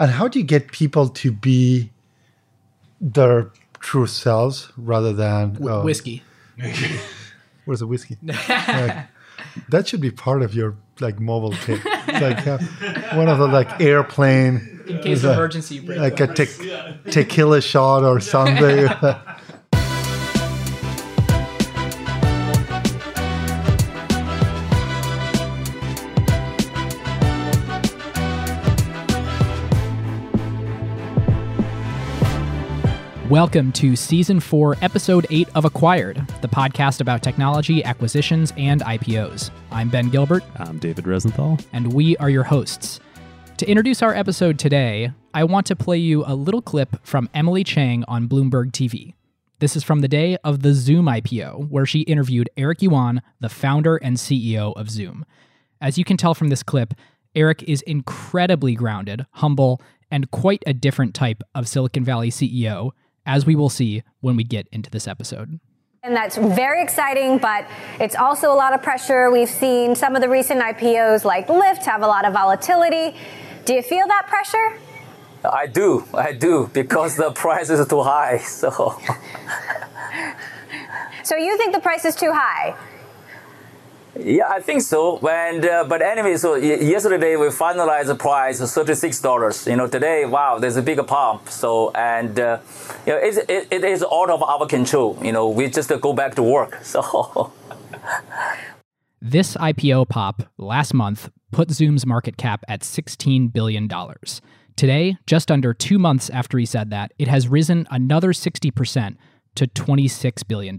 And how do you get people to be their true selves rather than uh, whiskey. Where's the whiskey? Like, that should be part of your like mobile kit. Like uh, one of the like airplane, In case of emergency, you break like a te- tequila shot or something. Welcome to Season 4, Episode 8 of Acquired, the podcast about technology, acquisitions, and IPOs. I'm Ben Gilbert, I'm David Rosenthal. and we are your hosts. To introduce our episode today, I want to play you a little clip from Emily Chang on Bloomberg TV. This is from the day of the Zoom IPO, where she interviewed Eric Yuan, the founder and CEO of Zoom. As you can tell from this clip, Eric is incredibly grounded, humble, and quite a different type of Silicon Valley CEO, as we will see when we get into this episode. And that's very exciting, but it's also a lot of pressure. We've seen some of the recent IPOs like Lyft have a lot of volatility. Do you feel that pressure? I do, I do, because the price is too high. So So you think the price is too high? Yeah, I think so. And uh, but anyway, so yesterday we finalized the price thirty six dollars. You know, today, wow, there's a big pump. So and uh, you know, it's, it, it is out of our control. You know, we just go back to work. So. This IPO pop last month put Zoom's market cap at $16 billion. Today, just under two months after he said that, it has risen another 60% to $26 billion.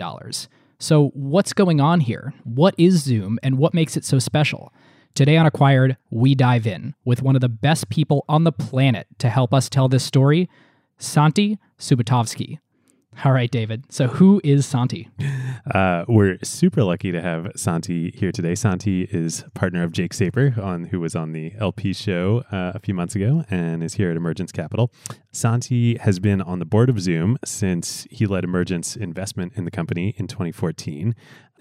So, what's going on here? What is Zoom and what makes it so special? Today on Acquired, we dive in with one of the best people on the planet to help us tell this story, Santi Subotovsky. All right, David. So, who is Santi? Uh, we're super lucky to have Santi here today. Santi is partner of Jake Saper, on who was on the LP show uh, a few months ago and is here at Emergence Capital. Santi has been on the board of Zoom since he led Emergence investment in the company in 2014.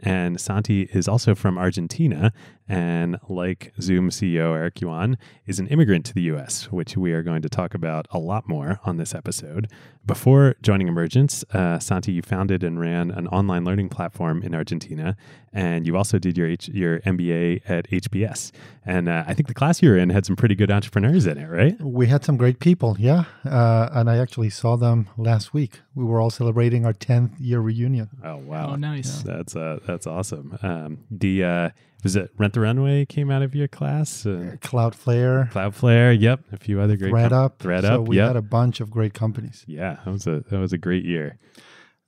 And Santi is also from Argentina, and like Zoom CEO Eric Yuan, is an immigrant to the US, which we are going to talk about a lot more on this episode. Before joining Emergence, uh, Santi, you founded and ran an online learning platform in Argentina, and you also did your H- your MBA at HBS. And uh, I think the class you were in had some pretty good entrepreneurs in it, right? we had some great people, yeah. Uh, and I actually saw them last week. We were all celebrating our 10th year reunion. Oh wow, Oh, nice. That's uh, that's awesome. Um, the uh, was it Rent the Runway came out of your class? Uh, Cloudflare, Cloudflare, yep, a few other great ThredUp. ThredUp, So we yep. had a bunch of great companies. yeah, that was a that was a great year.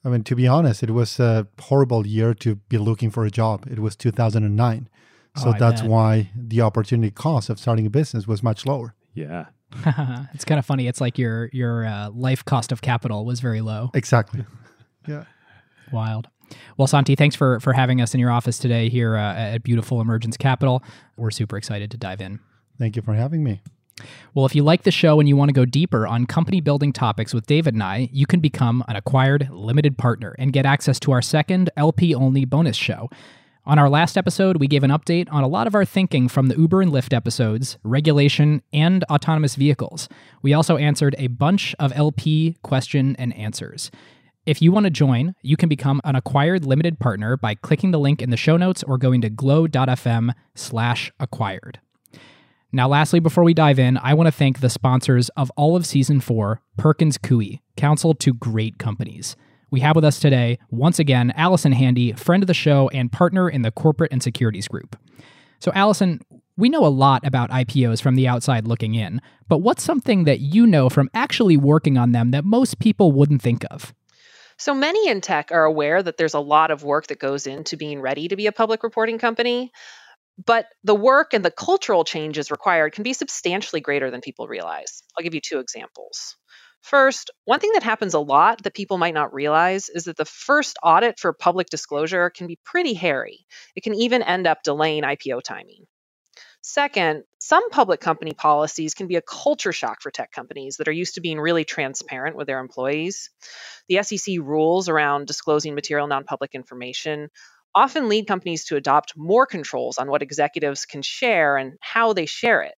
I mean, to be honest, it was a horrible year to be looking for a job. It was 2009. So Oh, that's bet. why the opportunity cost of starting a business was much lower. Yeah, it's kind of funny. It's like your your uh, life cost of capital was very low. Exactly. yeah. Wild. Well, Santi, thanks for for having us in your office today here uh, at beautiful Emergence Capital. We're super excited to dive in. Thank you for having me. Well, if you like the show and you want to go deeper on company building topics with David and I, you can become an acquired limited partner and get access to our second LP only bonus show. On our last episode, we gave an update on a lot of our thinking from the Uber and Lyft episodes, regulation, and autonomous vehicles. We also answered a bunch of LP question and answers. If you want to join, you can become an acquired limited partner by clicking the link in the show notes or going to glow.fm slash acquired. Now, lastly, before we dive in, I want to thank the sponsors of all of season four, Perkins Coie, counsel to great companies. We have with us today, once again, Allison Handy, friend of the show and partner in the corporate and securities group. So, Allison, we know a lot about IPOs from the outside looking in, but what's something that you know from actually working on them that most people wouldn't think of? So many in tech are aware that there's a lot of work that goes into being ready to be a public reporting company. But the work and the cultural changes required can be substantially greater than people realize. I'll give you two examples. First, one thing that happens a lot that people might not realize is that the first audit for public disclosure can be pretty hairy. It can even end up delaying IPO timing. Second, some public company policies can be a culture shock for tech companies that are used to being really transparent with their employees. The SEC rules around disclosing material non public information often lead companies to adopt more controls on what executives can share and how they share it.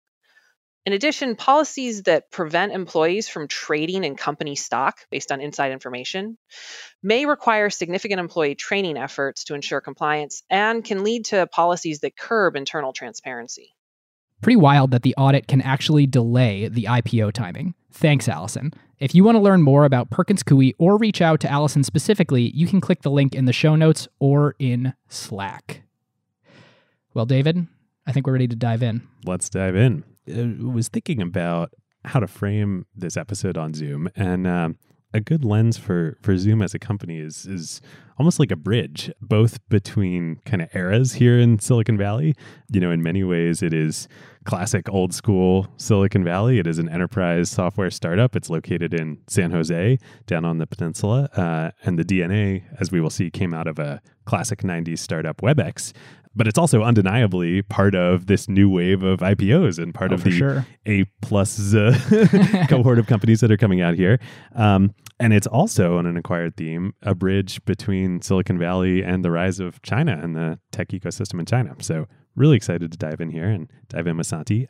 In addition, policies that prevent employees from trading in company stock based on inside information may require significant employee training efforts to ensure compliance and can lead to policies that curb internal transparency. Pretty wild that the audit can actually delay the IPO timing. Thanks, Allison. If you want to learn more about Perkins Coie or reach out to Allison specifically, you can click the link in the show notes or in Slack. Well, David, I think we're ready to dive in. Let's dive in. I was thinking about how to frame this episode on Zoom, and um, a good lens for for Zoom as a company is is almost like a bridge, both between kind of eras here in Silicon Valley. You know, in many ways, it is classic old school Silicon Valley. It is an enterprise software startup. It's located in San Jose, down on the peninsula, uh, and the DNA, as we will see, came out of a classic '90s startup, WebEx but it's also undeniably part of this new wave of IPOs and part Oh, of the sure. A plus uh, cohort of companies that are coming out here. Um, and it's also on an acquired theme, a bridge between Silicon Valley and the rise of China and the tech ecosystem in China. So really excited to dive in here and dive in with Santi.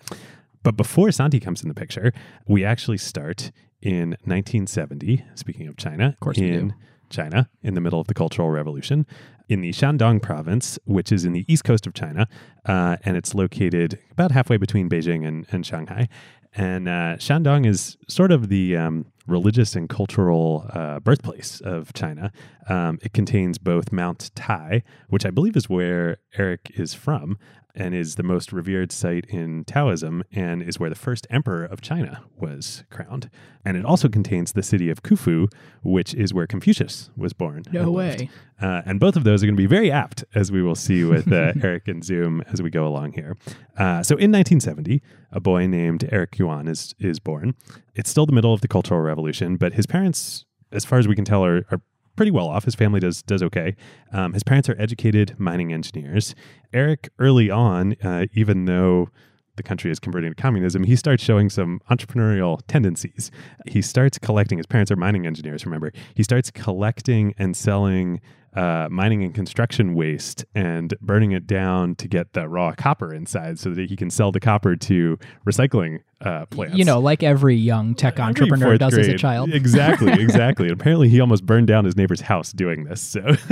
But before Santi comes in the picture, we actually start in 1970. Speaking of China, of course in. China, in the middle of the Cultural Revolution, in the Shandong province, which is in the east coast of China, uh, and it's located about halfway between Beijing and, and Shanghai. And uh, Shandong is sort of the um, religious and cultural uh, birthplace of China. Um, it contains both Mount Tai, which I believe is where Eric is from, and is the most revered site in Taoism, and is where the first emperor of China was crowned. And it also contains the city of Qufu, which is where Confucius was born. No and way. Uh, and both of those are going to be very apt, as we will see with uh, Eric and Zoom as we go along here. Uh, so in 1970, a boy named Eric Yuan is, is born. It's still the middle of the Cultural Revolution, but his parents, as far as we can tell, are, are pretty well off. His family does does okay. Um, his parents are educated mining engineers. Eric, early on, uh, even though the country is converting to communism, he starts showing some entrepreneurial tendencies. He starts collecting, his parents are mining engineers, remember. He starts collecting and selling uh, mining and construction waste and burning it down to get the raw copper inside so that he can sell the copper to recycling uh, plants. You know, like every young tech entrepreneur does as a child. Exactly, exactly. and apparently, he almost burned down his neighbor's house doing this. So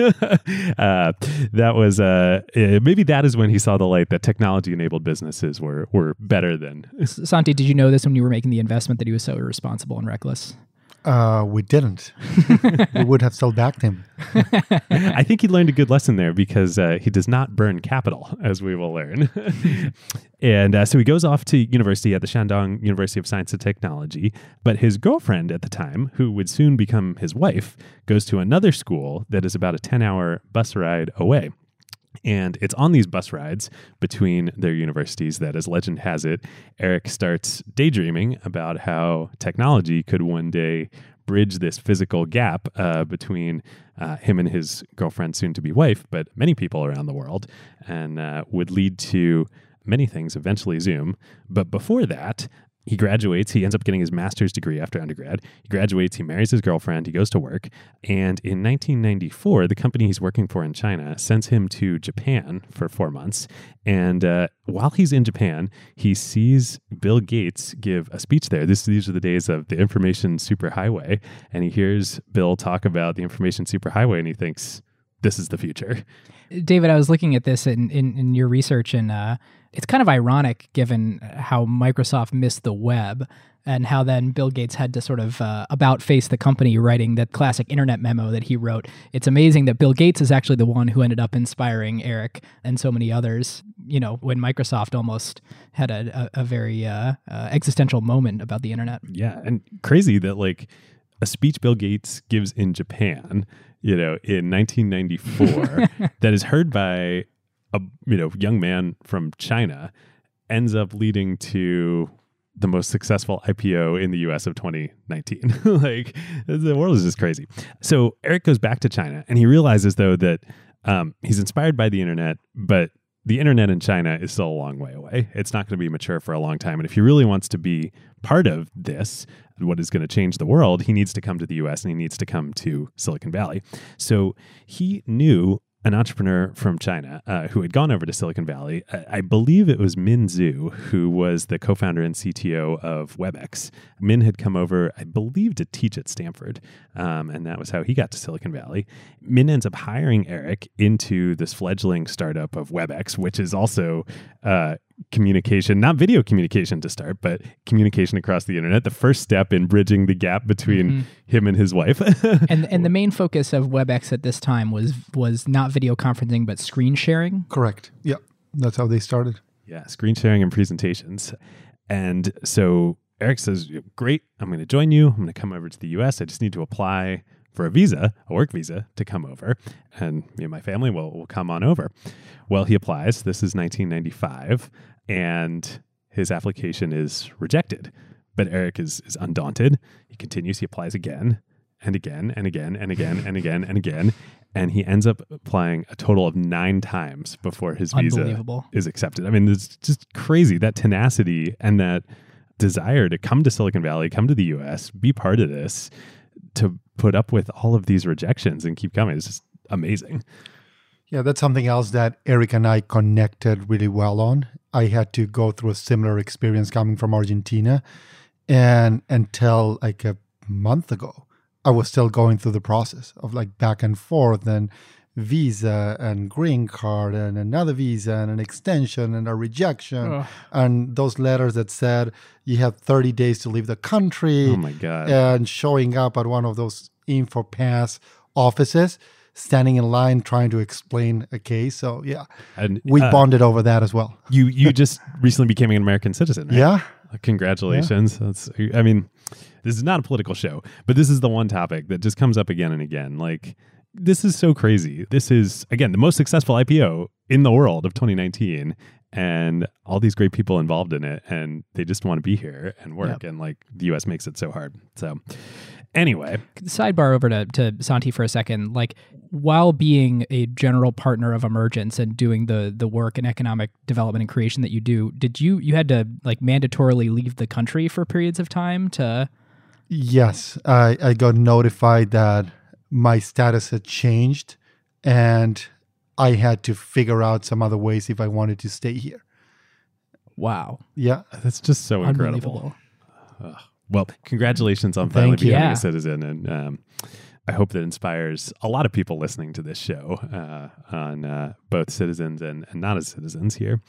uh, that was uh, eh, maybe that is when he saw the light that technology-enabled businesses were were better than. Santi, did you know this when you were making the investment that he was so irresponsible and reckless? Uh, we didn't. we would have still backed him. I think he learned a good lesson there because uh, he does not burn capital, as we will learn. and uh, so he goes off to university at the Shandong University of Science and Technology. But his girlfriend at the time, who would soon become his wife, goes to another school that is about a 10 hour bus ride away. And it's on these bus rides between their universities that, as legend has it, Eric starts daydreaming about how technology could one day bridge this physical gap uh, between uh, him and his girlfriend, soon to be wife, but many people around the world, and uh, would lead to many things, eventually Zoom. But before that, he graduates. He ends up getting his master's degree after undergrad. He graduates. He marries his girlfriend. He goes to work. And in 1994, the company he's working for in China sends him to Japan for four months. And uh, while he's in Japan, he sees Bill Gates give a speech there. This, these are the days of the information superhighway. And he hears Bill talk about the information superhighway and he thinks, this is the future. David, I was looking at this in, in, in your research, and uh, it's kind of ironic given how Microsoft missed the web and how then Bill Gates had to sort of uh, about face the company writing that classic internet memo that he wrote. It's amazing that Bill Gates is actually the one who ended up inspiring Eric and so many others, you know, when Microsoft almost had a, a, a very uh, uh, existential moment about the internet. Yeah, and crazy that like a speech Bill Gates gives in Japan, you know, in 1994 that is heard by a you know young man from China ends up leading to the most successful IPO in the US of 2019. like the world is just crazy. So Eric goes back to China and he realizes though that um, he's inspired by the internet, but the internet in China is still a long way away. It's not going to be mature for a long time. And if he really wants to be part of this, what is going to change the world, he needs to come to the US and he needs to come to Silicon Valley. So he knew an entrepreneur from China uh, who had gone over to Silicon Valley. I, I believe it was Min Zhu, who was the co founder and CTO of WebEx. Min had come over, I believe, to teach at Stanford, um, and that was how he got to Silicon Valley. Min ends up hiring Eric into this fledgling startup of WebEx, which is also uh, communication, not video communication to start, but communication across the internet. The first step in bridging the gap between Mm-hmm. him and his wife. and and the main focus of WebEx at this time was was not video conferencing but screen sharing. Correct. Yeah, that's how they started. yeah, screen sharing and presentations. And so Eric says, Great, I'm going to join you. I'm going to come over to the US. I just need to apply for a visa, a work visa, to come over. And me and my family will, will come on over. Well, he applies. This is 1995. And his application is rejected. But Eric is, is undaunted. He continues, he applies again and again and again and again and again and again. And he ends up applying a total of nine times before his visa is accepted. I mean, it's just crazy that tenacity and that desire to come to Silicon Valley, come to the US, be part of this, to put up with all of these rejections and keep coming is just amazing. Yeah, that's something else that Eric and I connected really well on. I had to go through a similar experience coming from Argentina. And until like a month ago, I was still going through the process of like back and forth and visa and green card and another visa and an extension and a rejection Ugh. and those letters that said you have 30 days to leave the country Oh my God. and showing up at one of those info pass offices, standing in line trying to explain a case. So yeah, And we uh, bonded over that as well. you you just recently became an American citizen, right? Yeah, Congratulations. That's I mean, this is not a political show, but this is the one topic that just comes up again and again. Like this is so crazy. This is again the most successful IPO in the world of 2019 and all these great people involved in it and they just want to be here and work and like the US makes it so hard. So anyway, Sidebar over to, to Santi for a second. Like while being a general partner of Emergence and doing the the work and economic development and creation that you do, did you you had to like mandatorily leave the country for periods of time to yes, I, I got notified that my status had changed, and I had to figure out some other ways if I wanted to stay here. wow. Yeah, that's just so incredible. Unbelievable. Well, congratulations on finally Thank becoming Yeah. a citizen, and um, I hope that inspires a lot of people listening to this show uh, on uh, both citizens and, and not as citizens here.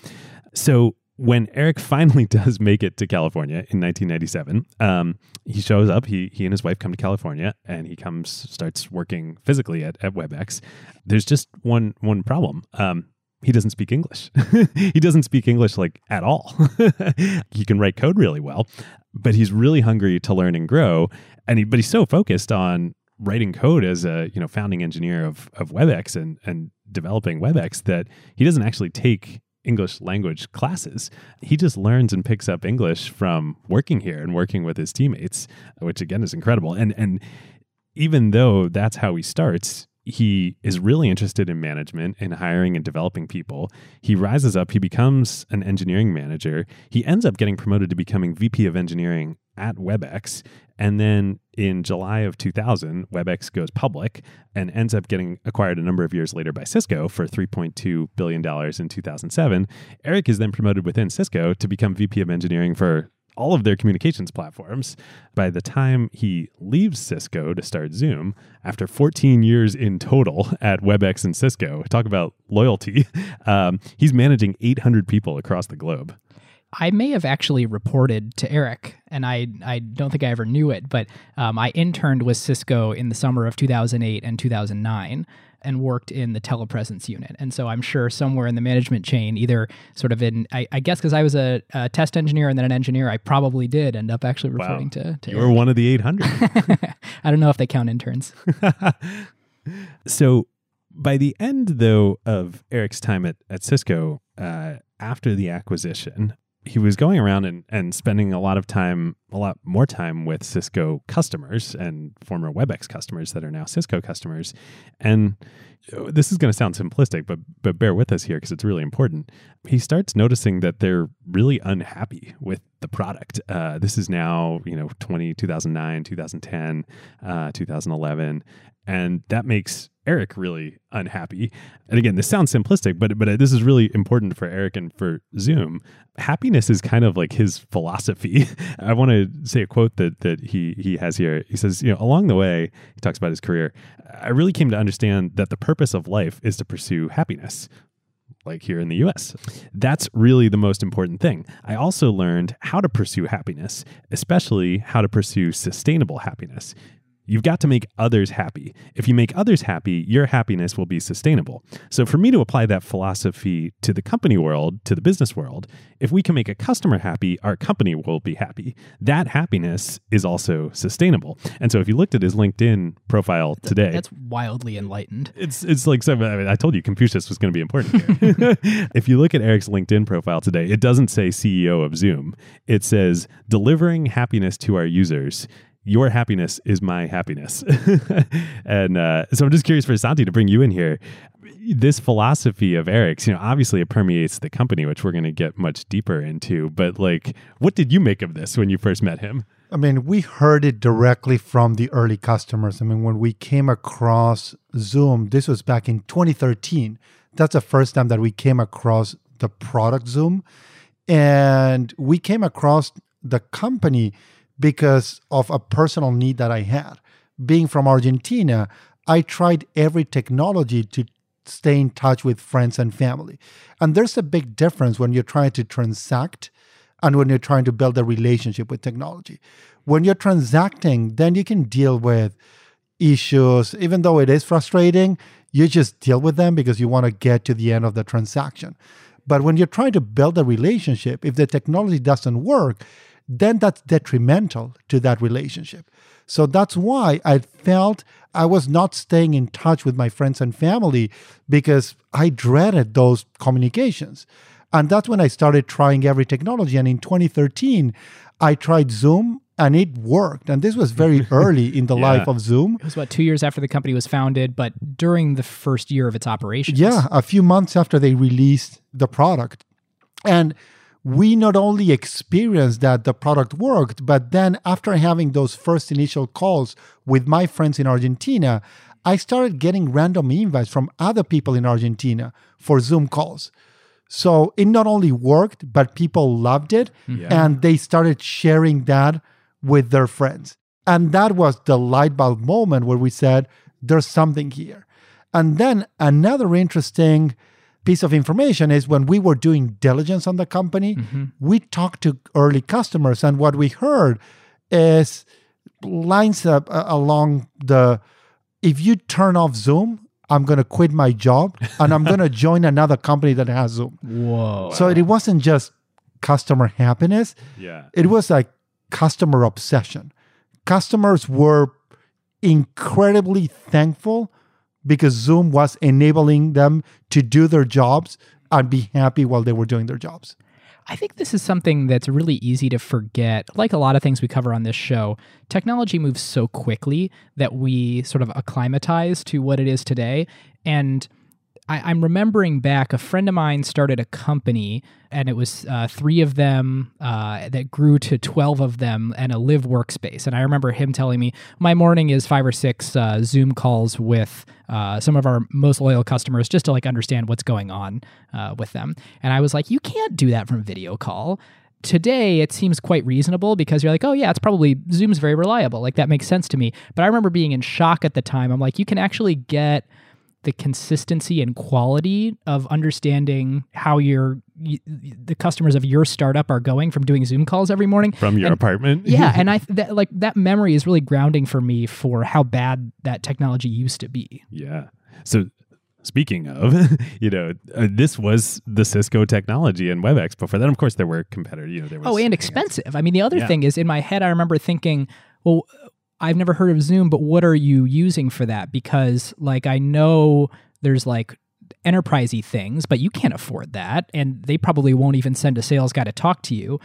So when Eric finally does make it to California in 1997, um, he shows up. He he and his wife come to California, and he comes starts working physically at, at WebEx. There's just one one problem. Um, he doesn't speak English. he doesn't speak English like at all. he can write code really well, but he's really hungry to learn and grow. And he, but he's so focused on writing code as a you know founding engineer of of WebEx and and developing WebEx that he doesn't actually take English language classes. He just learns and picks up English from working here and working with his teammates, which again is incredible. And and even though that's how he starts, he is really interested in management and hiring and developing people. He rises up, he becomes an engineering manager. He ends up getting promoted to becoming VP of engineering at WebEx. And then in July of 2000, WebEx goes public and ends up getting acquired a number of years later by Cisco for $3.2 billion in 2007. Eric is then promoted within Cisco to become VP of engineering for all of their communications platforms. By the time he leaves Cisco to start Zoom, after 14 years in total at WebEx and Cisco, talk about loyalty, um, he's managing 800 people across the globe. I may have actually reported to Eric, and I I don't think I ever knew it, but um, I interned with Cisco in the summer of 2008 and 2009 and worked in the telepresence unit. And so I'm sure somewhere in the management chain, either sort of in, I, I guess because I was a, a test engineer and then an engineer, I probably did end up actually reporting to, to You were Eric. one of the 800. I don't know if they count interns. so by the end, though, of Eric's time at, at Cisco, uh, after the acquisition, he was going around and, and spending a lot of time, a lot more time with Cisco customers and former WebEx customers that are now Cisco customers. And this is going to sound simplistic, but but bear with us here because it's really important. He starts noticing that they're really unhappy with the product. Uh, this is now you know 20, 2009, 2010, uh, 2011, and that makes Eric really unhappy. And again, this sounds simplistic, but but this is really important for Eric and for Zoom. Happiness is kind of like his philosophy. I want to say a quote that that he he has here. He says, you know, along the way, he talks about his career. I really came to understand that the purpose of life is to pursue happiness like here in the US. That's really the most important thing. I also learned how to pursue happiness, especially how to pursue sustainable happiness. You've got to make others happy. If you make others happy, your happiness will be sustainable. So, for me to apply that philosophy to the company world, to the business world, if we can make a customer happy, our company will be happy. That happiness is also sustainable. And so, if you looked at his LinkedIn profile today, that's wildly enlightened. It's it's like I, mean, I told you Confucius was going to be important here. if you look at Eric's LinkedIn profile today, it doesn't say CEO of Zoom. It says delivering happiness to our users your happiness is my happiness. and uh, so I'm just curious for Santi to bring you in here. This philosophy of Eric's, you know, obviously it permeates the company, which we're going to get much deeper into. But like, what did you make of this when you first met him? I mean, we heard it directly from the early customers. I mean, when we came across Zoom, this was back in 2013. That's the first time that we came across the product Zoom. And we came across the company because of a personal need that I had. Being from Argentina, I tried every technology to stay in touch with friends and family. And there's a big difference when you're trying to transact and when you're trying to build a relationship with technology. When you're transacting, then you can deal with issues, even though it is frustrating, you just deal with them because you want to get to the end of the transaction. But when you're trying to build a relationship, if the technology doesn't work, then that's detrimental to that relationship. So that's why I felt I was not staying in touch with my friends and family because I dreaded those communications. And that's when I started trying every technology. And in 2013, I tried Zoom and it worked. And this was very early in the yeah. life of Zoom. It was about two years after the company was founded, but during the first year of its operations. Yeah, a few months after they released the product. And we not only experienced that the product worked, but then after having those first initial calls with my friends in Argentina, I started getting random invites from other people in Argentina for Zoom calls. So it not only worked, but people loved it yeah. and they started sharing that with their friends. And that was the light bulb moment where we said, there's something here. And then another interesting piece of information is when we were doing diligence on the company, mm-hmm. we talked to early customers, and what we heard is lines up uh, along the if you turn off Zoom, I'm going to quit my job and I'm going to join another company that has Zoom. Whoa. So it wasn't just customer happiness. Yeah. It was like customer obsession. Customers were incredibly thankful because Zoom was enabling them to do their jobs and be happy while they were doing their jobs. I think this is something that's really easy to forget. Like a lot of things we cover on this show, technology moves so quickly that we sort of acclimatize to what it is today. And I, am remembering back, a friend of mine started a company, and it was uh, three of them uh, that grew to 12 of them and a live workspace. And I remember him telling me, My morning is five or six uh, Zoom calls with uh, some of our most loyal customers just to like understand what's going on uh, with them. And I was like, You can't do that from video call today it seems quite reasonable because you're like, oh yeah, it's probably Zoom's very reliable. Like that makes sense to me. But I remember being in shock at the time. I'm like, you can actually get the consistency and quality of understanding how your the customers of your startup are going from doing Zoom calls every morning from your and, apartment. yeah, and I that, like that memory is really grounding for me for how bad that technology used to be. Yeah. So speaking of, you know, uh, this was the Cisco technology and WebEx before that. Of course, there were competitors. You know, there was oh, and expensive. I mean, the other yeah. thing is in my head, I remember thinking, well, I've never heard of Zoom, but what are you using for that? Because like I know there's like enterprisey things, but you can't afford that, and they probably won't even send a sales guy to talk to you.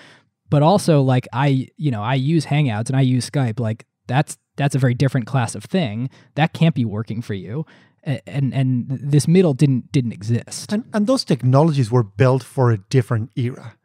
But also like I, you know, I use Hangouts and I use Skype. Like that's that's a very different class of thing. That can't be working for you. And and this middle didn't didn't exist. And and those technologies were built for a different era.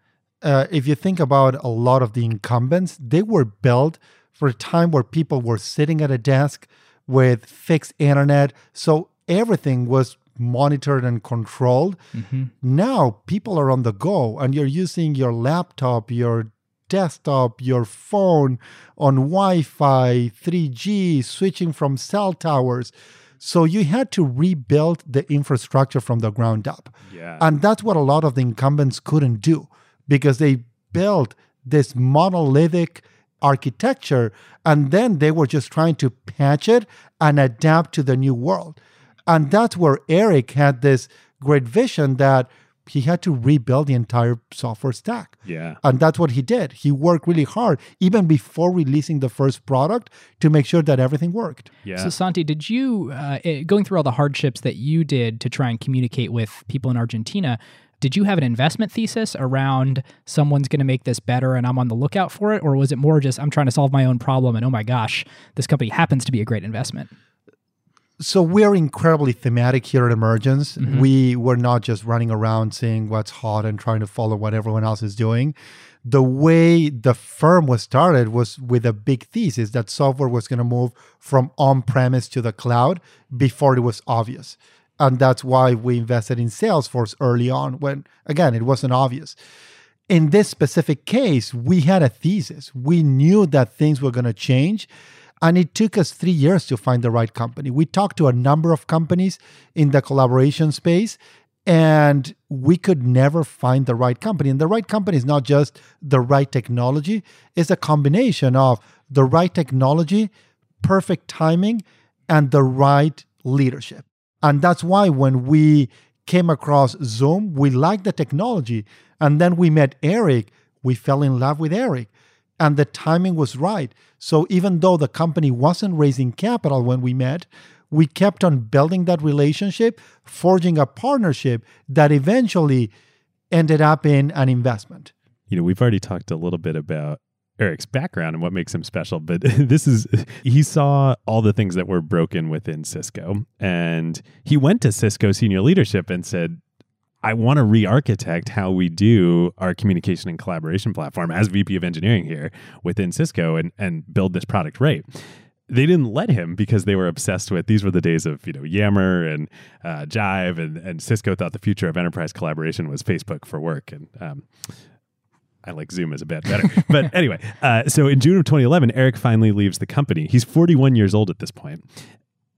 Uh, if you think about a lot of the incumbents, they were built for a time where people were sitting at a desk with fixed internet. So everything was monitored and controlled. Mm-hmm. Now people are on the go and you're using your laptop, your desktop, your phone on Wi Fi, 3G, switching from cell towers. So you had to rebuild the infrastructure from the ground up. Yeah. And that's what a lot of the incumbents couldn't do because they built this monolithic architecture and then they were just trying to patch it and adapt to the new world. And that's where Eric had this great vision that he had to rebuild the entire software stack. Yeah. And that's what he did. He worked really hard, even before releasing the first product, to make sure that everything worked. Yeah. So, Santi, did you, uh, eh, going through all the hardships that you did to try and communicate with people in Argentina, did you have an investment thesis around someone's going to make this better and I'm on the lookout for it? Or was it more just I'm trying to solve my own problem and oh my gosh, this company happens to be a great investment? so we're incredibly thematic here at Emergence. Mm-hmm. We were not just running around seeing what's hot and trying to follow what everyone else is doing. The way the firm was started was with a big thesis that software was going to move from on-premise to the cloud before it was obvious. And that's why we invested in Salesforce early on when again it wasn't obvious. In this specific case, we had a thesis. We knew that things were going to change and it took us three years to find the right company. We talked to a number of companies in the collaboration space, and we could never find the right company. And the right company is not just the right technology, it's a combination of the right technology, perfect timing, and the right leadership. And that's why when we came across Zoom, we liked the technology. And then we met Eric, we fell in love with Eric and the timing was right. So even though the company wasn't raising capital when we met, we kept on building that relationship, forging a partnership that eventually ended up in an investment. You know, we've already talked a little bit about Eric's background and what makes him special, but this is he saw all the things that were broken within Cisco and he went to Cisco senior leadership and said, I want to re-architect how we do our communication and collaboration platform as VP of engineering here within Cisco and and build this product right. They didn't let him because they were obsessed with these were the days of you know Yammer and uh, Jive and and Cisco thought the future of enterprise collaboration was Facebook for work and. Um, I like Zoom as a bit better. but anyway, uh, so in June of 2011, Eric finally leaves the company. He's 41 years old at this point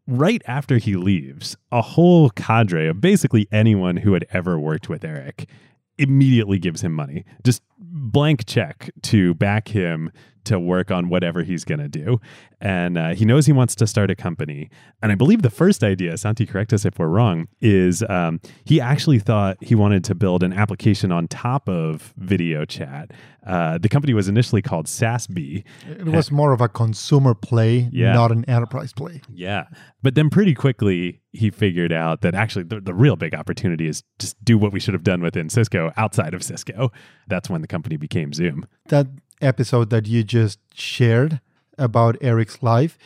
right after he leaves, a whole cadre of basically anyone who had ever worked with Eric immediately gives him money. Just blank check to back him to work on whatever he's going to do. And uh, he knows he wants to start a company. And I believe the first idea, Santi, correct us if we're wrong, is um, he actually thought he wanted to build an application on top of video chat. Uh, the company was initially called Saasbee. It was more of a consumer play, yeah. not an enterprise play. Yeah. But then pretty quickly, he figured out that actually the, the real big opportunity is just do what we should have done within Cisco outside of Cisco. That's when the company became Zoom. That episode that you just shared about Eric's life,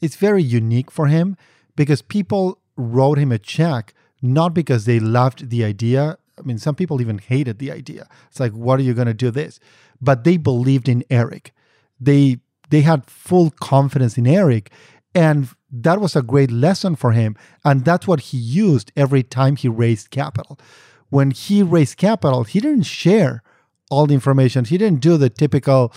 it's very unique for him because people wrote him a check not because they loved the idea. I mean, some people even hated the idea. It's like, what are you going to do this? But they believed in Eric. They they had full confidence in Eric, and that was a great lesson for him. And that's what he used every time he raised capital. When he raised capital, he didn't share all the information. He didn't do the typical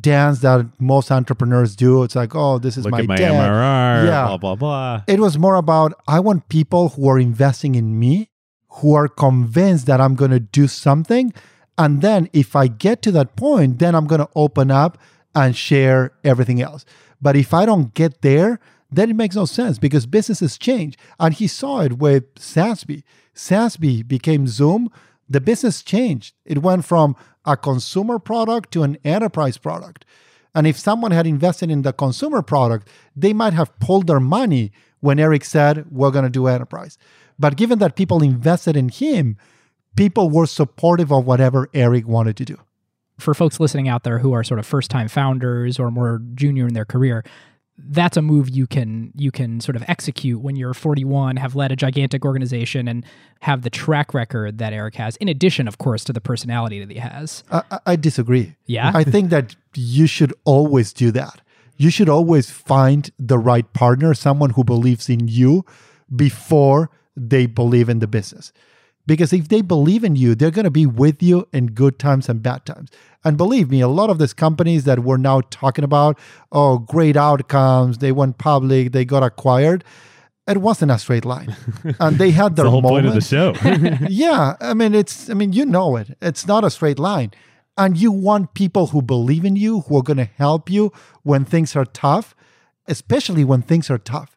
dance that most entrepreneurs do. It's like, oh, this is Look my, at my dad. MRR, yeah. blah, blah, blah. It was more about I want people who are investing in me, who are convinced that I'm going to do something. And then if I get to that point, then I'm going to open up and share everything else. But if I don't get there, then it makes no sense because businesses change. And he saw it with Saasbee. Saasbee became Zoom. The business changed. It went from a consumer product to an enterprise product. And if someone had invested in the consumer product, they might have pulled their money when Eric said, We're going to do enterprise. But given that people invested in him, people were supportive of whatever Eric wanted to do. For folks listening out there who are sort of first time founders or more junior in their career, that's a move you can you can sort of execute when you're 41 have led a gigantic organization and have the track record that eric has in addition of course to the personality that he has I, I disagree. Yeah? I think that you should always do that. You should always find the right partner, someone who believes in you before they believe in the business. Because if they believe in you, they're going to be with you in good times and bad times. And believe me, a lot of these companies that we're now talking about, oh, great outcomes, they went public, they got acquired. It wasn't a straight line. And they had their the whole point of the show. yeah i mean it's i mean you know it it's not a straight line and you want people who believe in you who are going to help you when things are tough especially when things are tough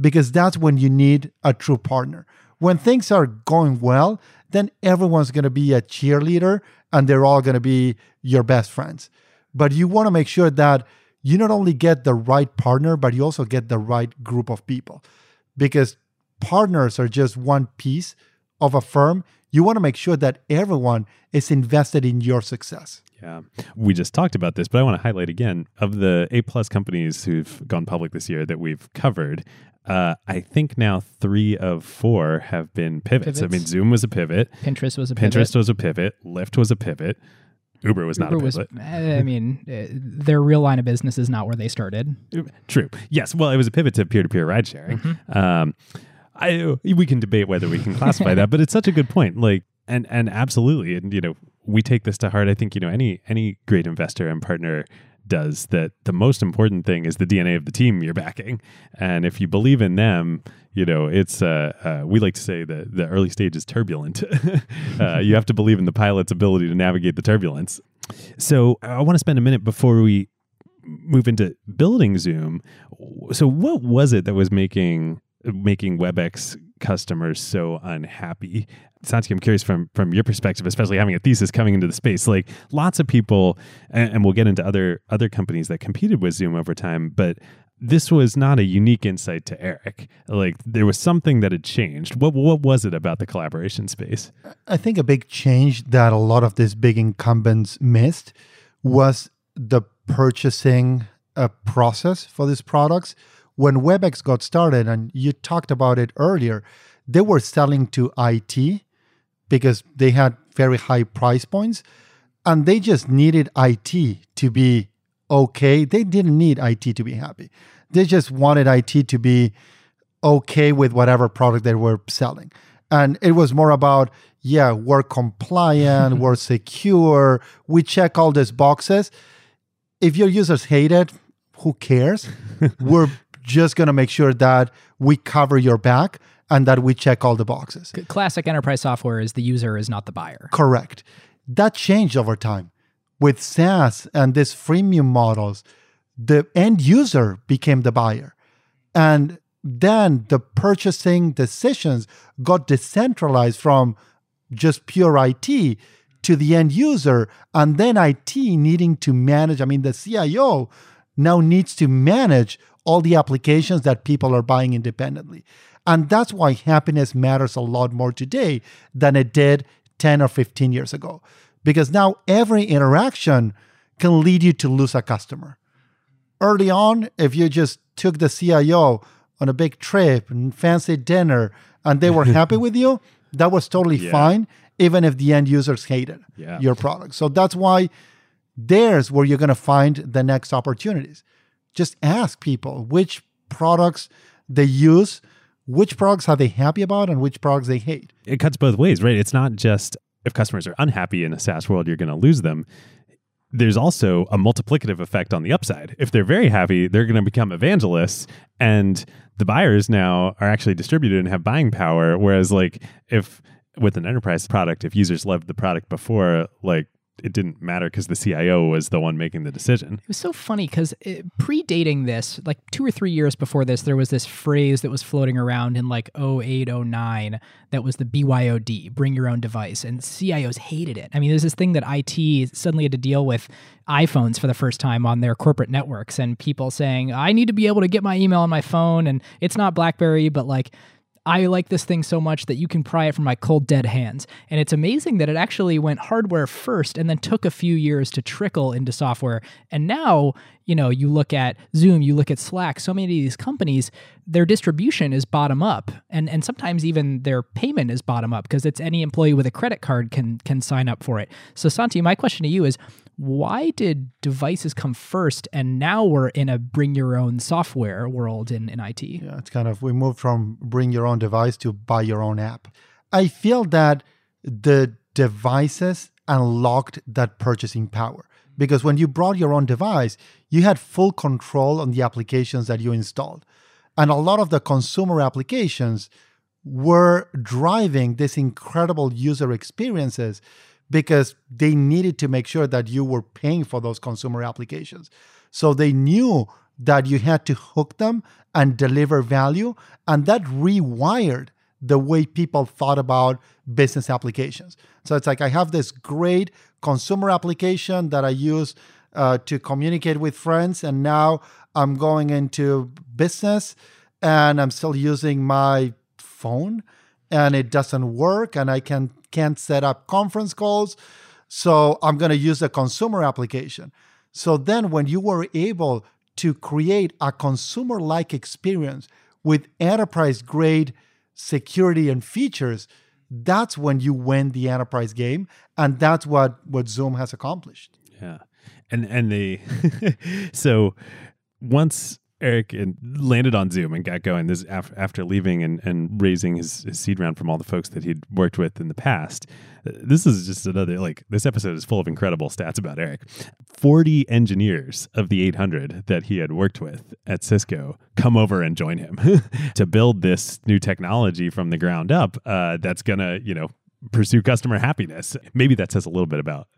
because that's when you need a true partner when things are going well then everyone's going to be a cheerleader and they're all going to be your best friends but you want to make sure that you not only get the right partner but you also get the right group of people because partners are just one piece of a firm. You want to make sure that everyone is invested in your success. Yeah. We just talked about this, but I want to highlight again of the A plus companies who've gone public this year that we've covered. Uh, I think now three of four have been pivots. I mean, Zoom was a pivot, pinterest was a pivot. Pinterest was a pivot, Lyft was a pivot, Uber was not Uber a was, pivot. I mean, uh, their real line of business is not where they started. True. Yes. Well, it was a pivot to peer to peer ride sharing. Mm-hmm. Um, I we can debate whether we can classify that, but it's such a good point. Like, and and absolutely, and you know, we take this to heart. I think you know any any great investor and partner does that. The most important thing is the DNA of the team you're backing, and if you believe in them. You know, it's uh, uh, we like to say that the early stage is turbulent. uh, you have to believe in the pilot's ability to navigate the turbulence. So I want to spend a minute before we move into building Zoom. So what was it that was making making WebEx customers so unhappy? Santi, I'm curious from from your perspective, especially having a thesis coming into the space. Like lots of people, and, and we'll get into other other companies that competed with Zoom over time, but this was not a unique insight to Eric. Like there was something that had changed. What what was it about the collaboration space? I think a big change that a lot of these big incumbents missed was the purchasing uh, process for these products. When WebEx got started, and you talked about it earlier, they were selling to IT because they had very high price points and they just needed IT to be okay. They didn't need IT to be happy. They just wanted IT to be okay with whatever product they were selling. And it was more about, yeah, we're compliant, we're secure, we check all these boxes. If your users hate it, who cares? we're just going to make sure that we cover your back and that we check all the boxes. Classic enterprise software is the user is not the buyer. Correct. That changed over time. With SaaS and these freemium models, the end user became the buyer. And then the purchasing decisions got decentralized from just pure IT to the end user. And then IT needing to manage, I mean, the CIO now needs to manage all the applications that people are buying independently. And that's why happiness matters a lot more today than it did 10 or 15 years ago. Because now every interaction can lead you to lose a customer. Early on, if you just took the CIO on a big trip and fancy dinner and they were happy with you, that was totally Yeah. fine, even if the end users hated Yeah. your product. So that's why there's where you're going to find the next opportunities. Just ask people which products they use, which products are they happy about, and which products they hate. it cuts both ways, right? It's not just if customers are unhappy in a SaaS world, you're going to lose them. There's also a multiplicative effect on the upside. If they're very happy, they're going to become evangelists, and the buyers now are actually distributed and have buying power. Whereas, like, if with an enterprise product, if users loved the product before, like, it didn't matter because the CIO was the one making the decision. It was so funny because predating this, like two or three years before this, there was this phrase that was floating around in like 08, 09 that was the BYOD, bring your own device. And CIOs hated it. I mean, there's this thing that IT suddenly had to deal with iPhones for the first time on their corporate networks and people saying, I need to be able to get my email on my phone. And it's not Blackberry, but like, I like this thing so much that you can pry it from my cold dead hands. And it's amazing that it actually went hardware first and then took a few years to trickle into software. And now, you know, you look at Zoom, you look at Slack, so many of these companies, their distribution is bottom up. And and sometimes even their payment is bottom up because it's any employee with a credit card can can sign up for it. So Santi, my question to you is why did devices come first and now we're in a bring your own software world in, in IT? Yeah, it's kind of we moved from bring your own device to buy your own app. I feel that the devices unlocked that purchasing power because when you brought your own device, you had full control on the applications that you installed. And a lot of the consumer applications were driving these incredible user experiences because they needed to make sure that you were paying for those consumer applications. So they knew that you had to hook them and deliver value. And that rewired the way people thought about business applications. So it's like I have this great consumer application that I use uh, to communicate with friends. And now I'm going into business and I'm still using my phone and it doesn't work and I can can't set up conference calls. So I'm going to use a consumer application. So then when you were able to create a consumer like experience with enterprise grade security and features, that's when you win the enterprise game. And that's what, what Zoom has accomplished. Yeah. And and they so once Eric landed on Zoom and got going. This after leaving and, and raising his, his, seed round from all the folks that he'd worked with in the past. This is just another like this episode is full of incredible stats about Eric. Forty engineers of the 800 that he had worked with at Cisco come over and join him to build this new technology from the ground up. Uh, that's gonna you know pursue customer happiness. Maybe that says a little bit about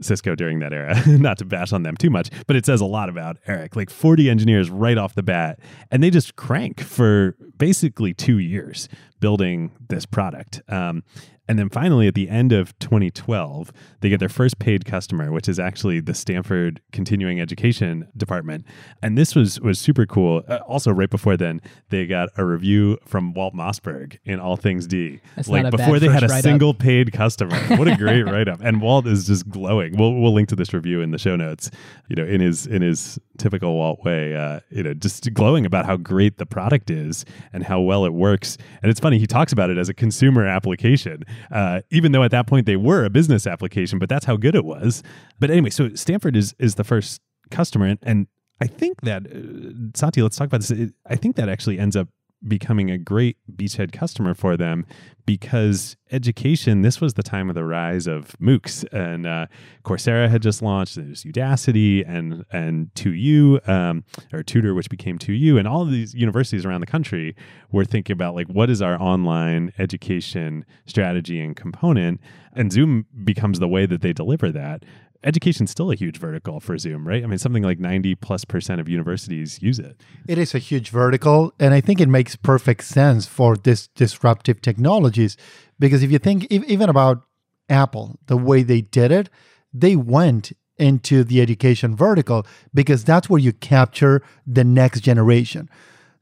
Cisco during that era. Not to bash on them too much, but it says a lot about Eric. Like 40 engineers right off the bat, and they just crank for basically two years building this product. Um, and then finally, at the end of 2012, they get their first paid customer, which is actually the Stanford Continuing Education Department. And this was was super cool. Uh, also, right before then, they got a review from Walt Mossberg in All Things D. That's like before they had a single paid customer. What a great write up! And Walt is just glowing. We'll we'll link to this review in the show notes. You know, in his in his typical Walt way, uh, you know, just glowing about how great the product is and how well it works. And it's funny he talks about it as a consumer application uh, even though at that point they were a business application, but that's how good it was. But anyway, so Stanford is is the first customer, and, and I think that uh, Santi, let's talk about this. I think that actually ends up becoming a great beachhead customer for them because education this was the time of the rise of moocs. And uh, coursera had just launched there's udacity and and 2u um, or 2tor which became 2u and all of these universities around the country were thinking about like what is our online education strategy and component? And zoom becomes the way that they deliver that education's still a huge vertical for Zoom, right? I mean, something like 90 plus percent of universities use it. It is a huge vertical. And I think it makes perfect sense for this disruptive technologies. Because if you think even about Apple, the way they did it, they went into the education vertical because that's where you capture the next generation.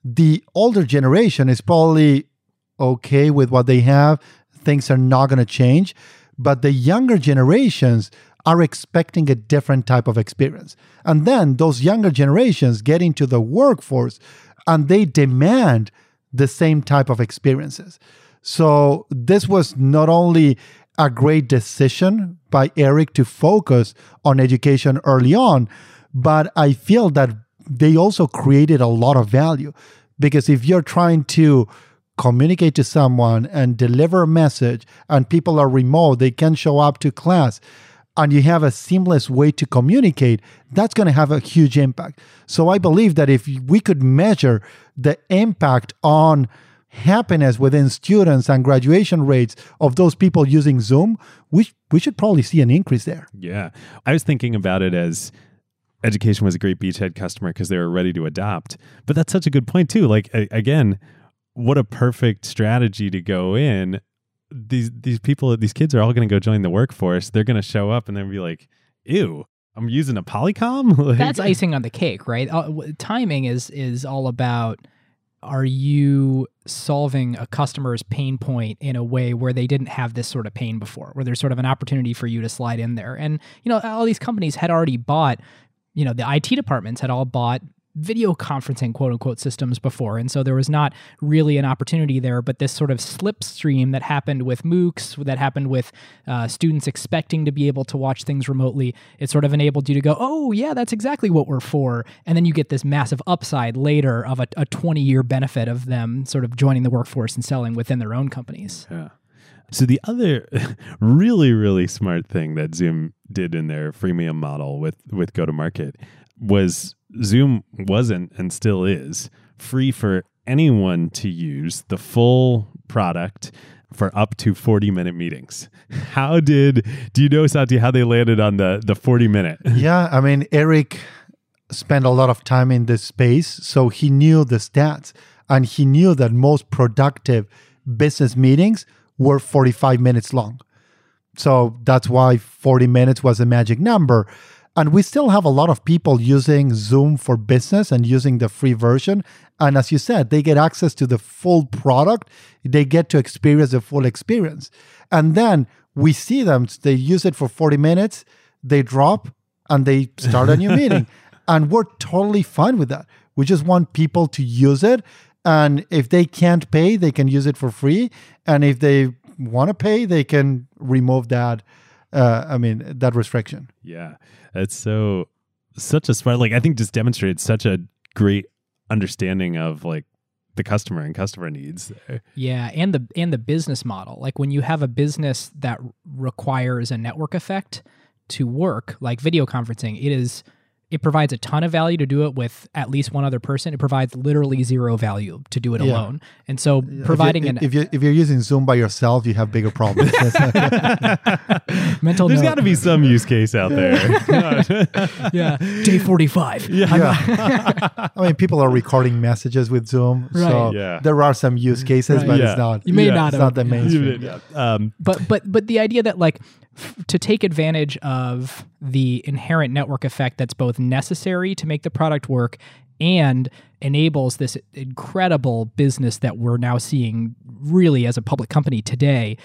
The older generation is probably okay with what they have, things are not going to change. But the younger generations, are expecting a different type of experience. And then those younger generations get into the workforce and they demand the same type of experiences. So this was not only a great decision by Eric to focus on education early on, but I feel that they also created a lot of value because if you're trying to communicate to someone and deliver a message and people are remote, they can show up to class and you have a seamless way to communicate, that's going to have a huge impact. So I believe that if we could measure the impact on happiness within students and graduation rates of those people using Zoom, we, we should probably see an increase there. Yeah. I was thinking about it as education was a great beachhead customer because they were ready to adopt. But that's such a good point, too. Like, again, what a perfect strategy to go in these these people these kids are all going to go join the workforce. They're going to show up and then be like ew i'm using a polycom? Like, that's icing on the cake right? Uh, timing is is all about are you solving a customer's pain point in a way where they didn't have this sort of pain before, where there's sort of an opportunity for you to slide in there? And, you know, all these companies had already bought, you know, the IT departments had all bought video conferencing quote unquote systems before. And so there was not really an opportunity there, but this sort of slipstream that happened with MOOCs, that happened with uh, students expecting to be able to watch things remotely, it sort of enabled you to go, oh, yeah, that's exactly what we're for. And then you get this massive upside later of a, a 20 year benefit of them sort of joining the workforce and selling within their own companies. Yeah. So the other really really smart thing that Zoom did in their freemium model with with go to market was Zoom wasn't and still is free for anyone to use the full product for up to 40 minute meetings. How did do you know Santi how they landed on the the 40 minute? yeah, I mean Eric spent a lot of time in this space, so he knew the stats and he knew that most productive business meetings were 45 minutes long. So that's why 40 minutes was a magic number. And we still have a lot of people using Zoom for business and using the free version. And as you said, they get access to the full product, they get to experience the full experience. And then we see them, they use it for 40 minutes, they drop, and they start a new meeting. And we're totally fine with that. We just want people to use it. And if they can't pay, they can use it for free. And if they want to pay, they can remove that. Uh, I mean, that restriction. Yeah. It's so such a smart like I think just demonstrates such a great understanding of like the customer and customer needs. Yeah, and the and the business model. Like when you have a business that requires a network effect to work, like video conferencing, it is it provides a ton of value to do it with at least one other person. It provides literally zero value to do it yeah. alone. And so providing if an if you if you're using Zoom by yourself, you have bigger problems. Mental. There's got to be some use case out there. yeah, day forty five. Yeah. yeah. I mean, people are recording messages with Zoom, right. so yeah. there are some use cases, right. but yeah. it's not. You may not. It's not the mainstream. Um, but but but the idea that like to take advantage of the inherent network effect that's both necessary to make the product work and enables this incredible business that we're now seeing really as a public company today.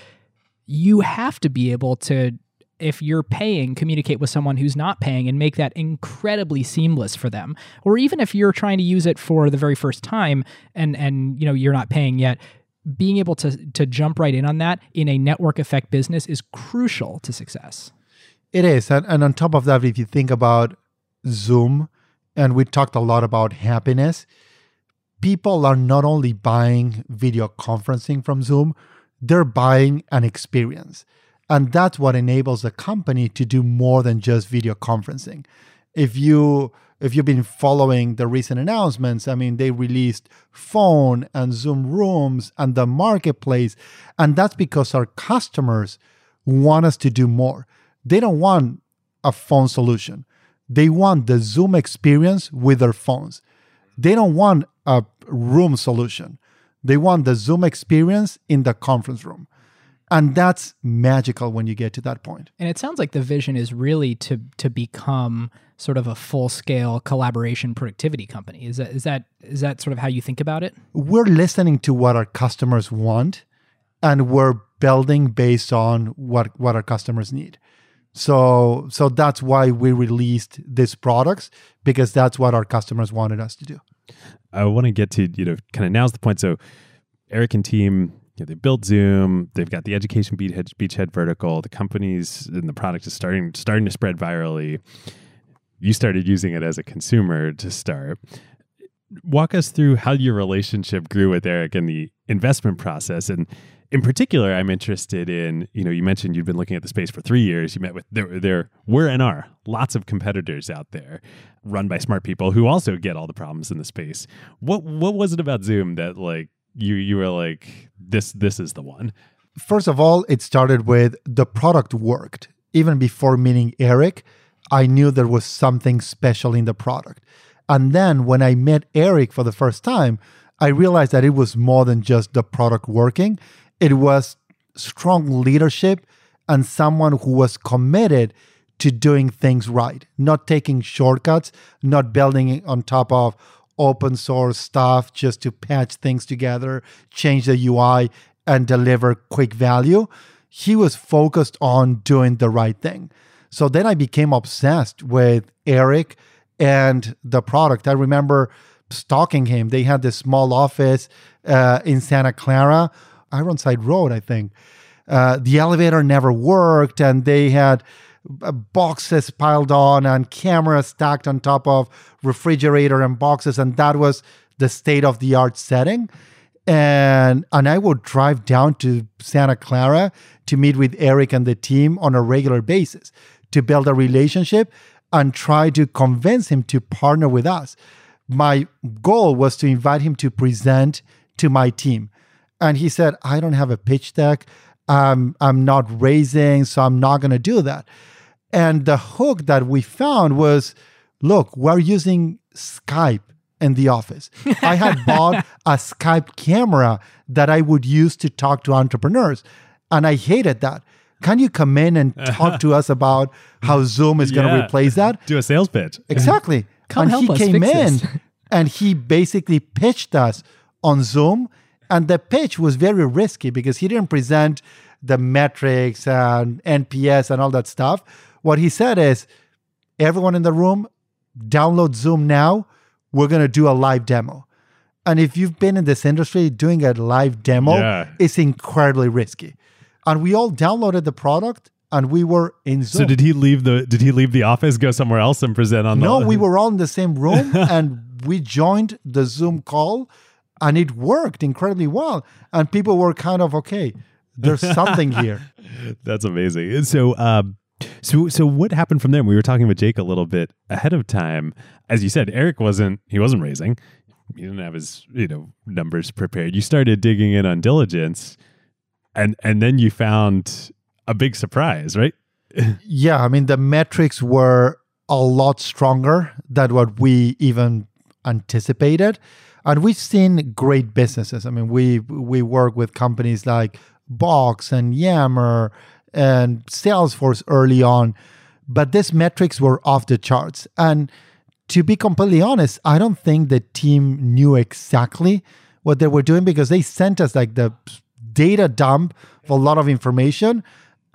You have to be able to if you're paying communicate with someone who's not paying and make that incredibly seamless for them. Or even if you're trying to use it for the very first time and and you know you're not paying yet being able to to jump right in on that in a network effect business is crucial to success. It is, and, and on top of that, if you think about Zoom, and we talked a lot about happiness, people are not only buying video conferencing from Zoom, they're buying an experience. And that's what enables a company to do more than just video conferencing. If you if you've been following the recent announcements, I mean, they released phone and Zoom rooms and the marketplace. And that's because our customers want us to do more. They don't want a phone solution, they want the Zoom experience with their phones. They don't want a room solution. They want the Zoom experience in the conference room. And that's magical when you get to that point. And it sounds like the vision is really to to become sort of a full scale collaboration productivity company. Is that is that is that sort of how you think about it? We're listening to what our customers want and we're building based on what what our customers need. So so that's why we released these products because that's what our customers wanted us to do. I want to get to, you know, kind of now's the point. So Eric and team you know, they built Zoom. They've got the education beachhead, beachhead vertical. The companies and the product is starting starting to spread virally you started using it as a consumer to start. Walk us through how your relationship grew with Eric and the investment process. And in particular, I'm interested in, you know, you mentioned you've been looking at the space for three years. You met with, there, there were and are lots of competitors out there run by smart people who also get all the problems in the space. What, what was it about Zoom that like you, you were like, this, this is the one? First of all, it started with the product worked even before meeting Eric I knew there was something special in the product. And then when I met Eric for the first time, I realized that it was more than just the product working. It was strong leadership and someone who was committed to doing things right, not taking shortcuts, not building on top of open source stuff just to patch things together, change the UI, and deliver quick value. He was focused on doing the right thing. So then I became obsessed with Eric and the product. I remember stalking him. They had this small office uh, in Santa Clara, Ironside Road, I think. Uh, the elevator never worked, and they had boxes piled on and cameras stacked on top of refrigerator and boxes, and that was the state of the art setting. And and I would drive down to Santa Clara to meet with Eric and the team on a regular basis to build a relationship and try to convince him to partner with us. My goal was to invite him to present to my team. And he said, I don't have a pitch deck. Um, I'm not raising, so I'm not going to do that. And the hook that we found was look, we're using Skype in the office. I had bought a Skype camera that I would use to talk to entrepreneurs, and I hated that. Can you come in and talk to us about how Zoom is going to Yeah. replace that? Do a sales pitch. Exactly. Come and help he us came in and he basically pitched us on Zoom. And the pitch was very risky because he didn't present the metrics and NPS and all that stuff. What he said is, everyone in the room, download Zoom now. We're going to do a live demo. And if you've been in this industry, doing a live demo Yeah. is incredibly risky. And we all downloaded the product and we were in Zoom. So did he leave the did he leave the office, go somewhere else and present on No, the we were all in the same room and we joined the Zoom call and it worked incredibly well. And people were kind of, okay, there's something here. That's amazing. So, um, so, so what happened from there? We were talking with Jake a little bit ahead of time. As you said, Eric wasn't he wasn't raising. He didn't have his you know numbers prepared. You started digging in on diligence, and and then you found a big surprise, right? Yeah, I mean, the metrics were a lot stronger than what we even anticipated. And we've seen great businesses. I mean, we we work with companies like Box and Yammer and Salesforce early on, but these metrics were off the charts. And to be completely honest, I don't think the team knew exactly what they were doing because they sent us like the data dump of a lot of information.